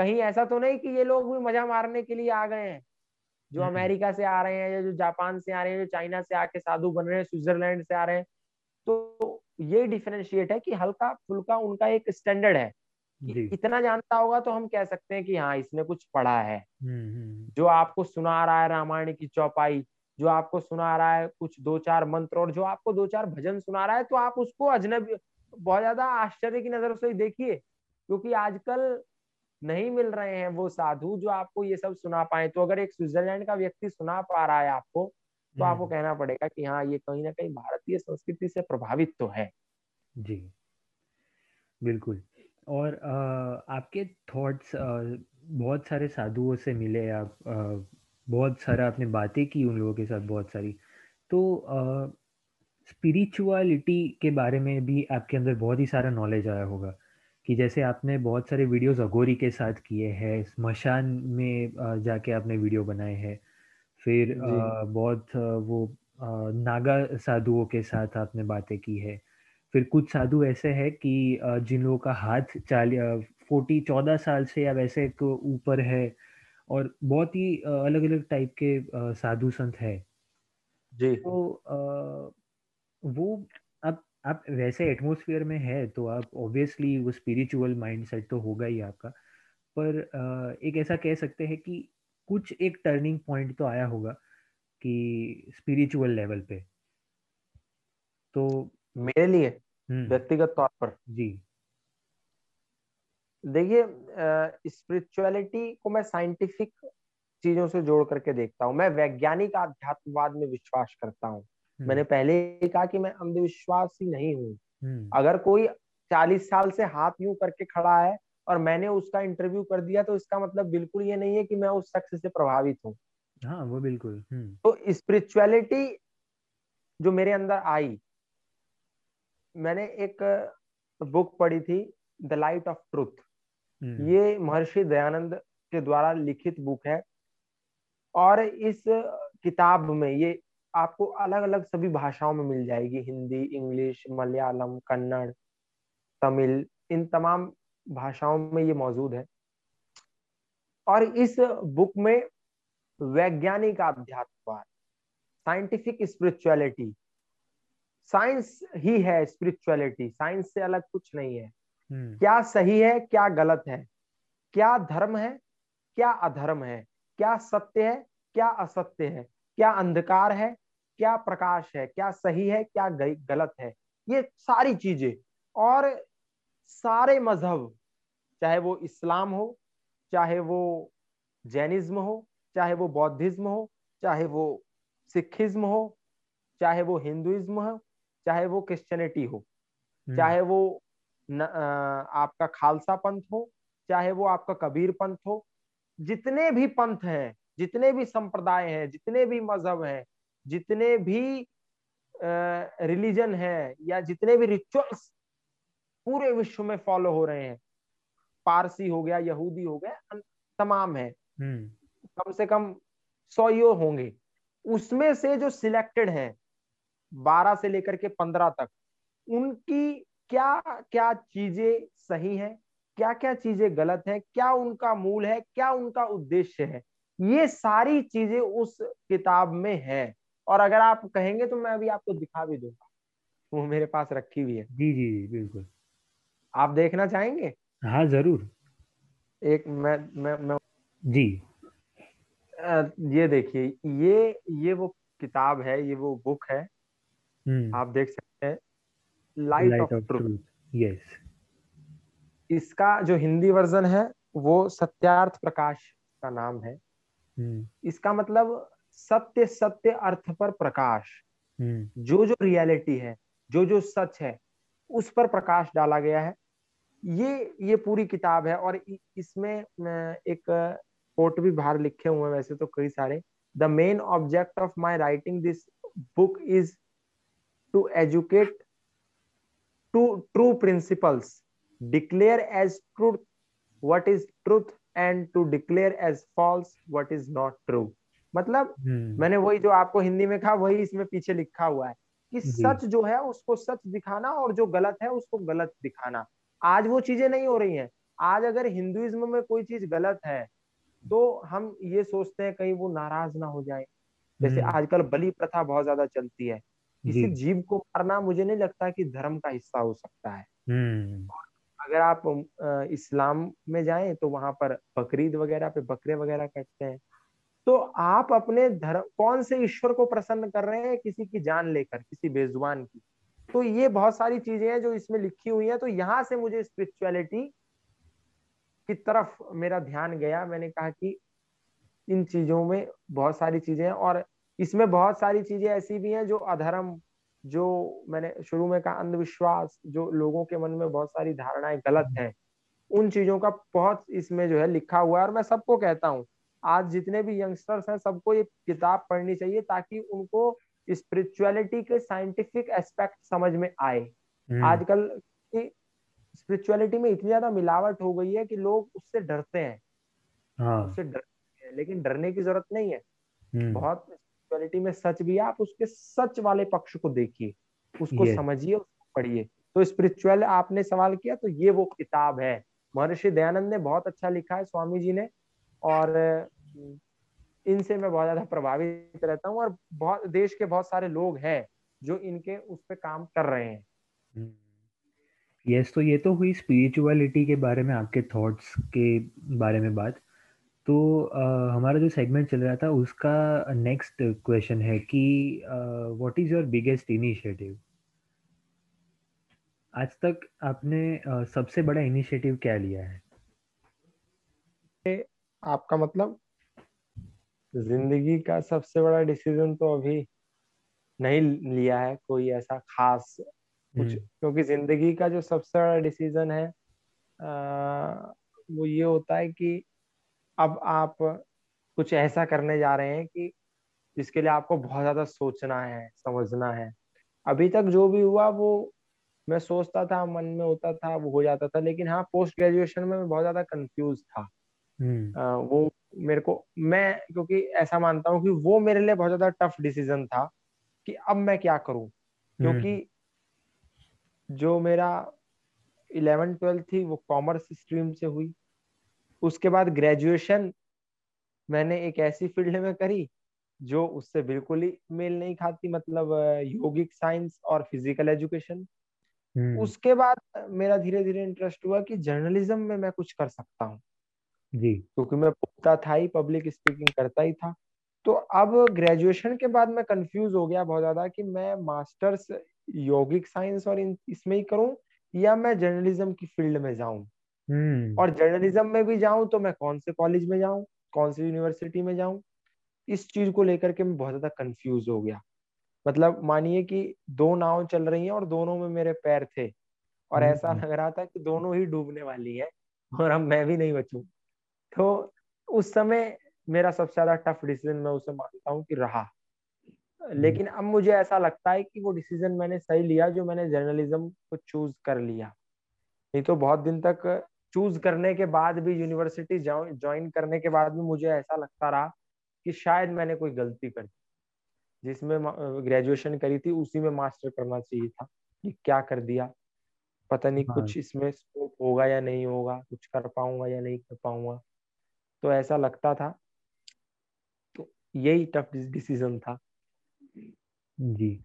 कहीं ऐसा तो नहीं कि ये लोग भी मज़ा मारने के लिए आ गए हैं। जो हम्म। अमेरिका से आ रहे हैं या जो जापान से आ रहे हैं जो चाइना से आके साधु बन रहे हैं स्विट्जरलैंड से आ रहे हैं तो ये डिफरेंशिएट है कि हल्का फुल्का उनका एक स्टैंडर्ड है। इतना जानता होगा तो हम कह सकते हैं कि हाँ इसने कुछ पढ़ा है। हम्म हम्म। जो आपको सुना रहा है रामायण की चौपाई जो आपको सुना रहा है कुछ दो चार मंत्र और जो आपको दो चार भजन सुना रहा है तो आप उसको अजनबी बहुत ज़्यादा आश्चर्य की नज़र से देखिए क्योंकि आजकल नहीं मिल रहे हैं वो साधु जो आपको ये सब सुना पाए। तो अगर एक स्विट्जरलैंड का व्यक्ति सुना पा रहा है आपको तो आपको हम्म, कहना पड़ेगा कि हाँ ये कहीं ना कहीं भारतीय संस्कृति से प्रभावित तो है। जी। बिल्कुल। और अ, आपके थॉट्स बहुत सारे साधुओं से मिले आप बहुत सारा आपने बातें की उन लोगों के साथ बहुत सारी। तो स्पिरिचुअलिटी के बारे में भी आपके अंदर बहुत ही सारा नॉलेज आया होगा। कि जैसे आपने बहुत सारे वीडियोस अघोरी के साथ किए हैं स्मशान में जाके आपने वीडियो बनाए हैं। फिर बहुत वो नागा साधुओं के साथ आपने बातें की है। फिर कुछ साधु ऐसे हैं कि जिन लोगों का हाथ चाली फोर्टी चौदह साल से या वैसे को ऊपर है और बहुत ही अलग अलग टाइप के साधु संत है। जी। तो वो आप आप वैसे एटमोसफियर में है तो आप ऑब्वियसली वो स्पिरिचुअल माइंडसेट तो होगा ही आपका। पर एक ऐसा कह सकते हैं कि कुछ एक टर्निंग पॉइंट तो आया होगा कि स्पिरिचुअल लेवल पे। तो मेरे लिए? हम्म। व्यक्तिगत तौर पर? जी। देखिए स्पिरिचुअलिटी को मैं साइंटिफिक चीज़ों से जोड़ करके देखता हूँ। मैं वैज्ञानिक आध्यात्मवाद में विश्वास करता हूँ। मैंने पहले ही कहा कि मैं अंधविश्वासी नहीं हूँ। हम्म। अगर कोई चालीस साल से हाथ यूँ करके खड़ा है और मैंने उसका इंटरव्यू कर दिया तो इसका मतलब बिल्कुल ये नहीं है कि मैं उस शख्स से प्रभावित हूँ। हाँ वो बिल्कुल हम्म। तो स्पिरिचुअलिटी जो मेरे अंदर आई मैंने एक बुक पढ़ी थी द लाइट ऑफ़ ट्रुथ हम्म, ये महर्षि दयानंद के द्वारा लिखित बुक है। और इस किताब में ये आपको अलग अलग सभी भाषाओं में मिल जाएगी। हिंदी इंग्लिश मलयालम कन्नड़ तमिल इन तमाम भाषाओं में ये मौजूद है। और इस बुक में वैज्ञानिक अध्यात्मवाद साइंटिफिक स्पिरिचुअलिटी साइंस ही है स्पिरिचुअलिटी साइंस से अलग कुछ नहीं है। hmm. क्या सही है क्या गलत है? क्या धर्म है क्या अधर्म है? क्या सत्य है क्या असत्य है? क्या अंधकार है क्या प्रकाश है क्या सही है क्या गलत है ये सारी चीज़ें और सारे मज़हब चाहे वो इस्लाम हो चाहे वो जैनिज्म हो चाहे वो बौद्धिज्म हो चाहे वो सिखिज्म हो चाहे वो हिंदुइज्म हो चाहे वो क्रिश्चियनिटी हो हम्म। चाहे वो न, आ, आपका खालसा पंथ हो चाहे वो आपका कबीर पंथ हो जितने भी पंथ हैं जितने भी संप्रदाय हैं जितने भी मज़हब हैं जितने भी रिलीजन है या जितने भी रिचुअल्स पूरे विश्व में फॉलो हो रहे हैं। पारसी हो गया यहूदी हो गया तमाम है। हम्म। कम से कम सौ यो होंगे। उसमें से जो सिलेक्टेड है बारह से लेकर के पंद्रह तक उनकी क्या क्या चीज़ें सही है क्या क्या चीज़ें गलत है क्या उनका मूल है क्या उनका उद्देश्य है ये सारी चीज़ें उस किताब में है। और अगर आप कहेंगे तो मैं अभी आपको दिखा भी दूँगा। वो मेरे पास रखी हुई है। जी जी जी बिल्कुल। आप देखना चाहेंगे? हाँ ज़रूर। एक मैं मैं मैं जी। ये देखिए ये ये वो किताब है ये वो बुक है। हम्म। आप देख सकते हैं। लाइट ऑफ़ ट्रूथ यस इसका जो हिंदी वर्जन है वो सत्यार्थ प्रकाश का नाम है। हम्म। इसका मतलब सत्य सत्य अर्थ पर प्रकाश। जो जो रियलिटी है जो जो सच है उस पर प्रकाश डाला गया है। ये ये पूरी किताब है और इसमें एक कोट भी बाहर लिखे हुए हैं वैसे तो कई सारे। The main object of my writing this book is to educate to true principles declare as truth what is truth and to declare as false what is not true मतलब hmm. मैंने वही जो आपको हिंदी में कहा वही इसमें पीछे लिखा हुआ है कि सच जो है उसको सच दिखाना और जो गलत है उसको गलत दिखाना। आज वो चीज़ें नहीं हो रही हैं। आज अगर हिंदुइज्म में कोई चीज़ गलत है तो हम ये सोचते हैं कहीं वो नाराज़ ना हो जाए। जैसे हम्म। आजकल बलि प्रथा बहुत ज़्यादा चलती है। किसी जीव को मारना मुझे नहीं लगता कि धर्म का हिस्सा हो सकता है। हम्म। अगर आप इस्लाम में जाएँ तो वहाँ पर बकरीद वगैरह पे बकरे वगैरह कटते हैं। तो आप अपने धर्म, कौन से ईश्वर को प्रसन्न कर रहे हैं किसी की जान लेकर, किसी बेजुबान की? तो ये बहुत सारी चीज़ें हैं जो इसमें लिखी हुई हैं। तो यहाँ से मुझे स्पिरिचुअलिटी की तरफ़ मेरा ध्यान गया। मैंने कहा कि इन चीज़ों में बहुत सारी चीज़ें हैं और इसमें बहुत सारी चीज़ें ऐसी भी हैं जो अधर्म, जो मैंने शुरू में कहा अंधविश्वास, जो लोगों के मन में बहुत सारी धारणाएँ गलत हैं, उन चीज़ों का बहुत इसमें जो है लिखा हुआ है। और मैं सबको कहता हूँ आज जितने भी यंगस्टर्स हैं सबको ये किताब पढ़नी चाहिए ताकि उनको स्पिरिचुअलिटी के साइंटिफिक एस्पेक्ट समझ में आए। हम्म। आजकल की स्पिरिचुअलिटी में इतनी ज़्यादा मिलावट हो गई है कि लोग उससे डरते हैं। हाँ। उससे डरते हैं लेकिन डरने की ज़रूरत नहीं है। हम्म। बहुत स्पिरिचुअलिटी में सच भी है आप उसके सच वाले पक्ष को देखिए। उसको समझिए उसको पढ़िए। तो स्पिरिचुअल आपने सवाल किया तो ये वो किताब है। महर्षि दयानंद ने बहुत अच्छा लिखा है स्वामी जी ने। और इनसे मैं बहुत ज़्यादा प्रभावित रहता हूँ और बहुत देश के बहुत सारे लोग हैं जो इनके उस पर काम कर रहे हैं। यस yes, तो ये तो हुई स्पिरिचुअलिटी के बारे में आपके थॉट्स के बारे में बात। तो uh, हमारा जो सेगमेंट चल रहा था उसका नेक्स्ट क्वेश्चन है कि what is your biggest initiative आज तक आपने uh, सबसे बड़ा इनिशिएटिव क्या लिया है? आपका मतलब? ज़िंदगी का सबसे बड़ा डिसीज़न तो अभी नहीं लिया है कोई ऐसा खास कुछ हम्म। क्योंकि ज़िंदगी का जो सबसे बड़ा डिसीज़न है आ, वो ये होता है कि अब आप कुछ ऐसा करने जा रहे हैं कि जिसके लिए आपको बहुत ज़्यादा सोचना है समझना है। अभी तक जो भी हुआ वो मैं सोचता था मन में होता था वो हो जाता था लेकिन हाँ पोस्ट ग्रेजुएशन में मैं बहुत ज़्यादा कंफ्यूज था। हम्म। वो मेरे को मैं क्योंकि ऐसा मानता हूँ कि वो मेरे लिए बहुत ज़्यादा टफ डिसीज़न था कि अब मैं क्या करूँ क्योंकि हम्म। जो मेरा इलेवन ट्वेल्थ थी वो कॉमर्स स्ट्रीम से हुई उसके बाद ग्रेजुएशन मैंने एक ऐसी फ़ील्ड में करी जो उससे बिल्कुल ही मेल नहीं खाती मतलब योगिक साइंस और फ़िज़िकल एजुकेशन हम्म। उसके बाद मेरा धीरे धीरे इंटरेस्ट हुआ कि जर्नलिज्म में मैं कुछ कर सकता हूँ जी। क्योंकि मैं पढ़ता था ही पब्लिक स्पीकिंग करता ही था। तो अब ग्रेजुएशन के बाद मैं कंफ्यूज हो गया बहुत ज़्यादा कि मैं मास्टर्स योगिक साइंस और इसमें ही करूँ या मैं जर्नलिज्म की फ़ील्ड में जाऊँ? हम्म। और जर्नलिज्म में भी जाऊँ तो मैं कौन से कॉलेज में जाऊँ? कौन सी यूनिवर्सिटी में जाऊँ? इस चीज़ को लेकर के मैं बहुत ज़्यादा कंफ्यूज हो गया। मतलब मानिए कि दो नाव चल रही हैं और दोनों में मेरे पैर थे। और ऐसा हम्म। लग रहा था कि दोनों ही डूबने वाली है और अब मैं भी नहीं बचू। तो उस समय मेरा सबसे ज़्यादा टफ डिसीज़न मैं उसे मानता हूँ कि रहा। लेकिन अब मुझे ऐसा लगता है कि वो डिसीज़न मैंने सही लिया जो मैंने जर्नलिज्म को चूज़ कर लिया। नहीं तो बहुत दिन तक चूज़ करने के बाद भी यूनिवर्सिटी ज्वाइन करने के बाद भी मुझे ऐसा लगता रहा कि शायद मैंने कोई गलती कर दी। जिसमें ग्रेजुएशन करी थी उसी में मास्टर करना चाहिए था कि क्या कर दिया। पता नहीं हाँ। कुछ इसमें स्कोप होगा या नहीं होगा कुछ कर पाऊँगा या नहीं कर पाऊँगा। तो ऐसा लगता था। तो यही टफ डिसीज़न था। जी।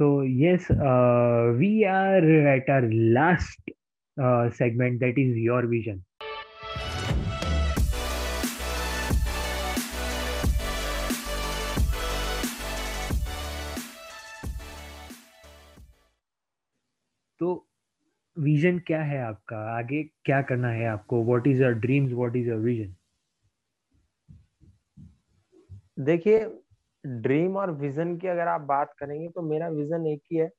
uh, we are at our last uh, segment that is your vision. तो विजन क्या है आपका? आगे क्या करना है आपको? What is your dreams what is your vision देखिए ड्रीम और विजन की अगर आप बात करेंगे तो मेरा विजन एक ही है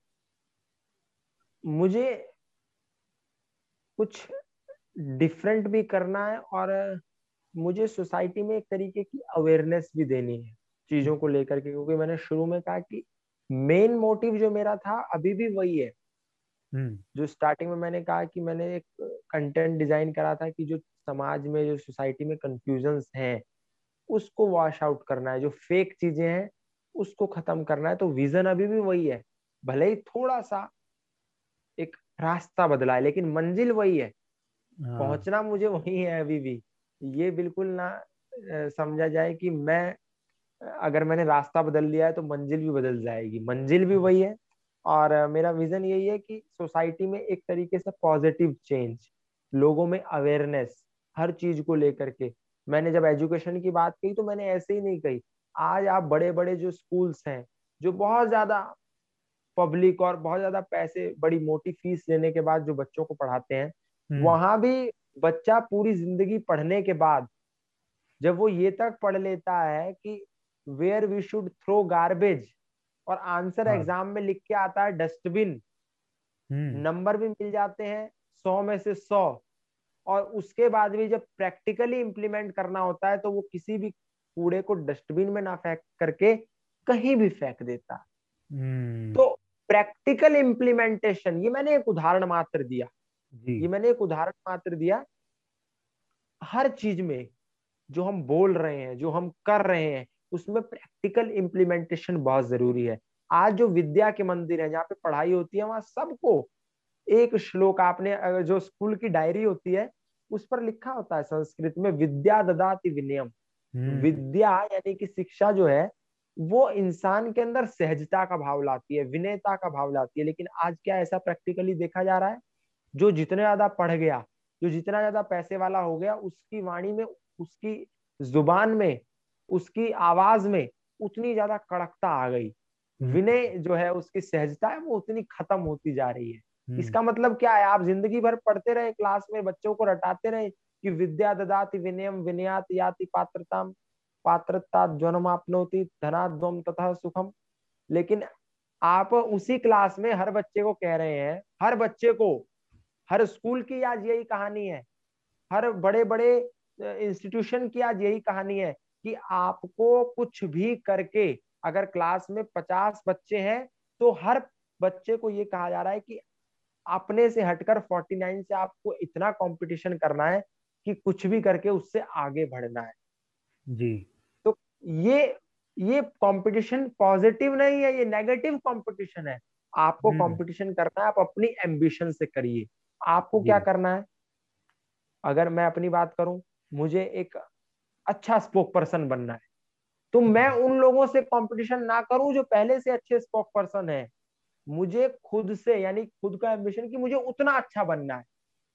मुझे कुछ डिफरेंट भी करना है और मुझे सोसाइटी में एक तरीके की अवेयरनेस भी देनी है चीज़ों को लेकर के क्योंकि मैंने शुरू में कहा कि मेन मोटिव जो मेरा था अभी भी वही है हम्म। जो स्टार्टिंग में मैंने कहा कि मैंने एक कंटेंट डिज़ाइन करा था कि जो समाज में जो सोसाइटी में कंफ्यूजन हैं उसको वॉश आउट करना है जो फेक चीज़ें हैं उसको खत्म करना है। तो विजन अभी भी वही है। भले ही थोड़ा सा एक रास्ता बदला है लेकिन मंजिल वही है। हाँ। पहुँचना मुझे वही है अभी भी। ये बिल्कुल ना समझा जाए कि मैं अगर मैंने रास्ता बदल लिया है तो मंजिल भी बदल जाएगी। मंजिल भी वही है। और मेरा विजन यही है कि सोसाइटी में एक तरीके से पॉजिटिव चेंज लोगों में अवेयरनेस हर चीज़ को लेकर के। मैंने जब एजुकेशन की बात की तो मैंने ऐसे ही नहीं कही आज आप बड़े बड़े जो स्कूल्स हैं जो बहुत ज़्यादा पब्लिक और बहुत ज़्यादा पैसे बड़ी मोटी फ़ीस लेने के बाद जो बच्चों को पढ़ाते हैं हम्म। वहाँ भी बच्चा पूरी ज़िंदगी पढ़ने के बाद जब वो ये तक पढ़ लेता है कि where we should throw garbage और आंसर एग्ज़ाम हाँ। में लिख के आता है डस्टबिन नंबर हम्म। भी मिल जाते हैं सौ में से सौ और उसके बाद भी जब प्रैक्टिकली इंप्लीमेंट करना होता है तो वो किसी भी कूड़े को डस्टबिन में ना फेंक करके कहीं भी फेंक देता हम्म। तो प्रैक्टिकल इम्प्लीमेंटेशन ये मैंने एक उदाहरण मात्र दिया जी. ये मैंने एक उदाहरण मात्र दिया हर चीज़ में जो हम बोल रहे हैं जो हम कर रहे हैं उसमें प्रैक्टिकल इम्प्लीमेंटेशन बहुत ज़रूरी है आज जो विद्या के मंदिर है जहाँ पे पढ़ाई होती है वहाँ सबको एक श्लोक आपने जो स्कूल की डायरी होती है उस पर लिखा होता है संस्कृत में विद्या ददाति विनयम हम्म। विद्या यानी कि शिक्षा जो है वो इंसान के अंदर सहजता का भाव लाती है विनयता का भाव लाती है लेकिन आज क्या ऐसा प्रैक्टिकली देखा जा रहा है जो जितने ज़्यादा पढ़ गया जो जितना ज़्यादा पैसे वाला हो गया उसकी वाणी में उसकी ज़ुबान में उसकी आवाज़ में उतनी ज़्यादा कड़कता आ गई हम्म। विनय जो है उसकी सहजता है वो उतनी खत्म होती जा रही है। इसका मतलब क्या है? आप ज़िंदगी भर पढ़ते रहे, क्लास में बच्चों को रटाते रहे कि विद्या ददाति विनयम विनयात याति पात्रता पात्रता जन्मापनोति धनाध्वम तथा सुखम। लेकिन आप उसी क्लास में हर बच्चे को कह रहे हैं, हर बच्चे को, हर स्कूल की आज यही कहानी है, हर बड़े बड़े इंस्टीट्यूशन की आज यही कहानी है कि आपको कुछ भी करके अगर क्लास में पचास बच्चे हैं तो हर बच्चे को ये कहा जा रहा है कि अपने से हटकर 49 से आपको इतना कंपटीशन करना है कि कुछ भी करके उससे आगे बढ़ना है। जी। तो ये ये कंपटीशन पॉजिटिव नहीं है ये नेगेटिव कंपटीशन है। आपको कंपटीशन हम्म। करना है आप अपनी एम्बिशन से करिए। आपको क्या करना है? अगर मैं अपनी बात करूँ मुझे एक अच्छा स्पोक पर्सन बनना है। तो मैं उन लोगों से कंपटीशन ना करूँ जो पहले से अच्छे स्पोक पर्सन है। मुझे खुद से यानी खुद का एम्बिशन कि मुझे उतना अच्छा बनना है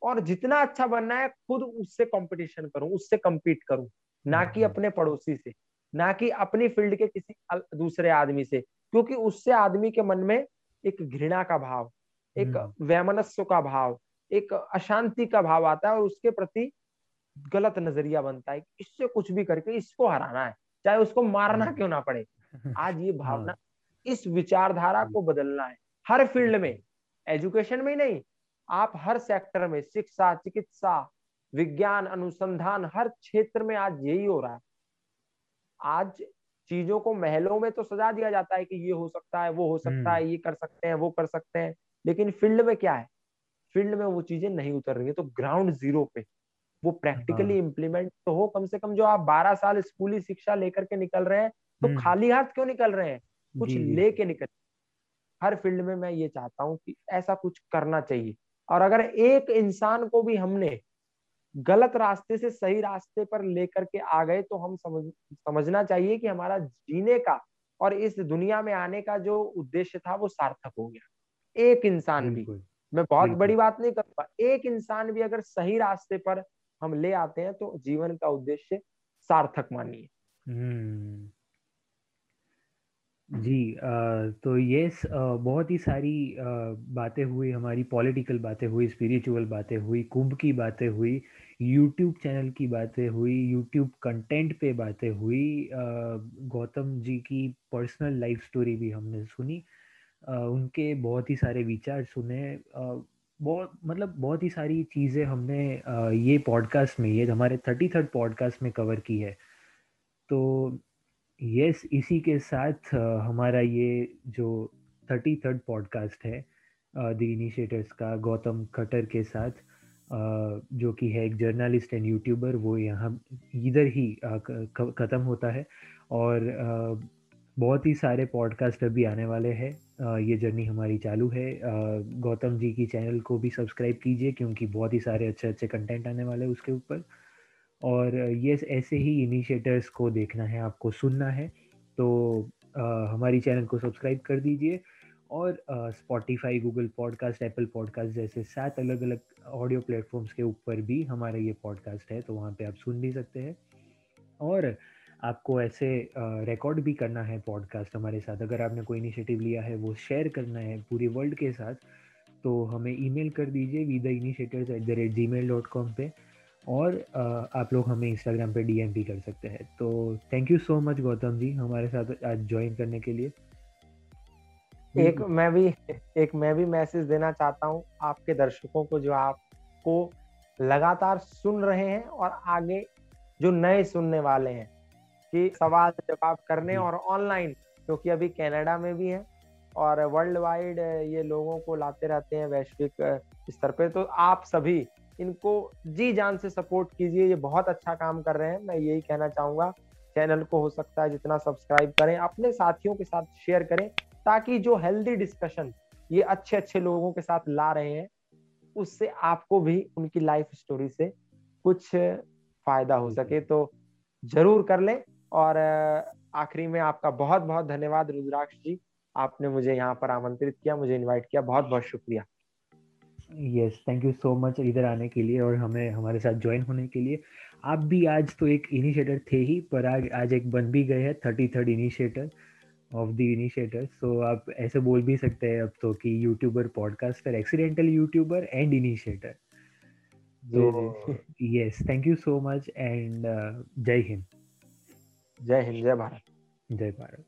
और जितना अच्छा बनना है खुद उससे कंपटीशन करूँ उससे कम्पीट करूँ ना कि हम्म। अपने पड़ोसी से ना कि अपनी फ़ील्ड के किसी दूसरे आदमी से क्योंकि उससे आदमी के मन में एक घृणा का भाव एक हम्म। वैमनस्व का भाव एक अशांति का भाव आता है और उसके प्रति गलत नज़रिया बनता है इससे कुछ भी करके इसको हराना है चाहे उसको मारना हम्म। क्यों ना पड़े आज ये भावना हाँ। इस विचारधारा को बदलना है हर फ़ील्ड में एजुकेशन में ही नहीं आप हर सेक्टर में शिक्षा चिकित्सा विज्ञान अनुसंधान हर क्षेत्र में आज यही हो रहा है आज चीज़ों को महलों में तो सजा दिया जाता है कि ये हो सकता है वो हो सकता है हम्म। ये कर सकते हैं वो कर सकते हैं लेकिन फ़ील्ड में क्या है फ़ील्ड में वो चीज़ें नहीं उतर रही है तो ग्राउंड ज़ीरो पे वो प्रैक्टिकली इम्प्लीमेंट हाँ। तो हो कम से कम जो आप बारह साल स्कूली शिक्षा लेकर के निकल रहे हैं तो हम्म। खाली हाथ क्यों निकल रहे हैं कुछ लेके निकल हर फ़ील्ड में मैं ये चाहता हूँ कि ऐसा कुछ करना चाहिए। और अगर एक इंसान को भी हमने गलत रास्ते से सही रास्ते पर लेकर के आ गए तो हम समझ समझना चाहिए कि हमारा जीने का और इस दुनिया में आने का जो उद्देश्य था वो सार्थक हो गया। एक इंसान भी। मैं बहुत बड़ी बात नहीं करूँगा। एक इंसान भी अगर सही रास्ते पर हम ले आते हैं तो जीवन का उद्देश्य सार्थक मानिए। हम्म। जी तो ये बहुत ही सारी बातें हुई, हमारी पॉलिटिकल बातें हुई स्पिरिचुअल बातें हुई, कुंभ की बातें हुई यूट्यूब चैनल की बातें हुई यूट्यूब कंटेंट पे बातें हुई गौतम जी की पर्सनल लाइफ स्टोरी भी हमने सुनी। उनके बहुत ही सारे विचार सुने बहुत मतलब बहुत ही सारी चीज़ें हमने ये पॉडकास्ट में, ये हमारे थर्टी थर्ड पॉडकास्ट में कवर की है। तो यस इसी के साथ हमारा ये जो थर्टी थर्ड पॉडकास्ट है द इनिशिएटर्स का, गौतम खटर के साथ जो कि है एक जर्नलिस्ट एंड यूट्यूबर वो यहाँ इधर ही ख़त्म होता है और बहुत ही सारे पॉडकास्ट अभी आने वाले हैं। ये जर्नी हमारी चालू है। गौतम जी की चैनल को भी सब्सक्राइब कीजिए, क्योंकि बहुत ही सारे अच्छे अच्छे कंटेंट आने वाले हैं उसके ऊपर। और ये ऐसे ही इनिशिएटर्स को देखना है, आपको सुनना है तो हमारी चैनल को सब्सक्राइब कर दीजिए और Spotify Google podcast Apple podcast जैसे सात अलग अलग ऑडियो प्लेटफॉर्म्स के ऊपर भी हमारा ये पॉडकास्ट है तो वहाँ पे आप सुन भी सकते हैं। और आपको ऐसे रिकॉर्ड भी करना है पॉडकास्ट हमारे साथ। अगर आपने कोई इनिशिएटिव लिया है, वो शेयर करना है पूरे वर्ल्ड के साथ तो हमें ईमेल कर दीजिए we the initiators at the rate gmail dot com पर और आप लोग हमें इंस्टाग्राम पे डीएम भी कर सकते हैं। तो thank you so much Gautam ji हमारे साथ आज ज्वाइन करने के लिए। एक मैं भी एक मैं भी मैसेज देना चाहता हूँ आपके दर्शकों को जो आपको लगातार सुन रहे हैं और आगे जो नए सुनने वाले हैं कि सवाल जवाब करने और ऑनलाइन क्योंकि अभी कनाडा में भी है और वर्ल्ड वाइड ये लोगों को लाते रहते हैं वैश्विक स्तर पे। तो आप सभी इनको जी जान से सपोर्ट कीजिए, ये बहुत अच्छा काम कर रहे हैं। मैं यही कहना चाहूँगा, चैनल को हो सकता है जितना सब्सक्राइब करें, अपने साथियों के साथ शेयर करें, ताकि जो हेल्दी डिस्कशन ये अच्छे अच्छे लोगों के साथ ला रहे हैं, उससे आपको भी उनकी लाइफ स्टोरी से कुछ फ़ायदा हो सके। तो ज़रूर कर लें और आखिरी में आपका बहुत बहुत धन्यवाद, रुद्राक्ष जी। आपने मुझे यहाँ पर आमंत्रित किया, मुझे इनवाइट किया। बहुत बहुत शुक्रिया। Yes thank you so much इधर आने के लिए और हमें हमारे साथ ज्वाइन होने के लिए। आप भी आज तो एक इनिशिएटर थे ही पर आज आज एक बन भी गए हैं thirty third initiator of the initiator so आप ऐसे बोल भी सकते हैं अब तो कि YouTuber podcaster accidental YouTuber and initiator तो yes thank you so much and जय हिंद। जय हिंद जय भारत। जय भारत।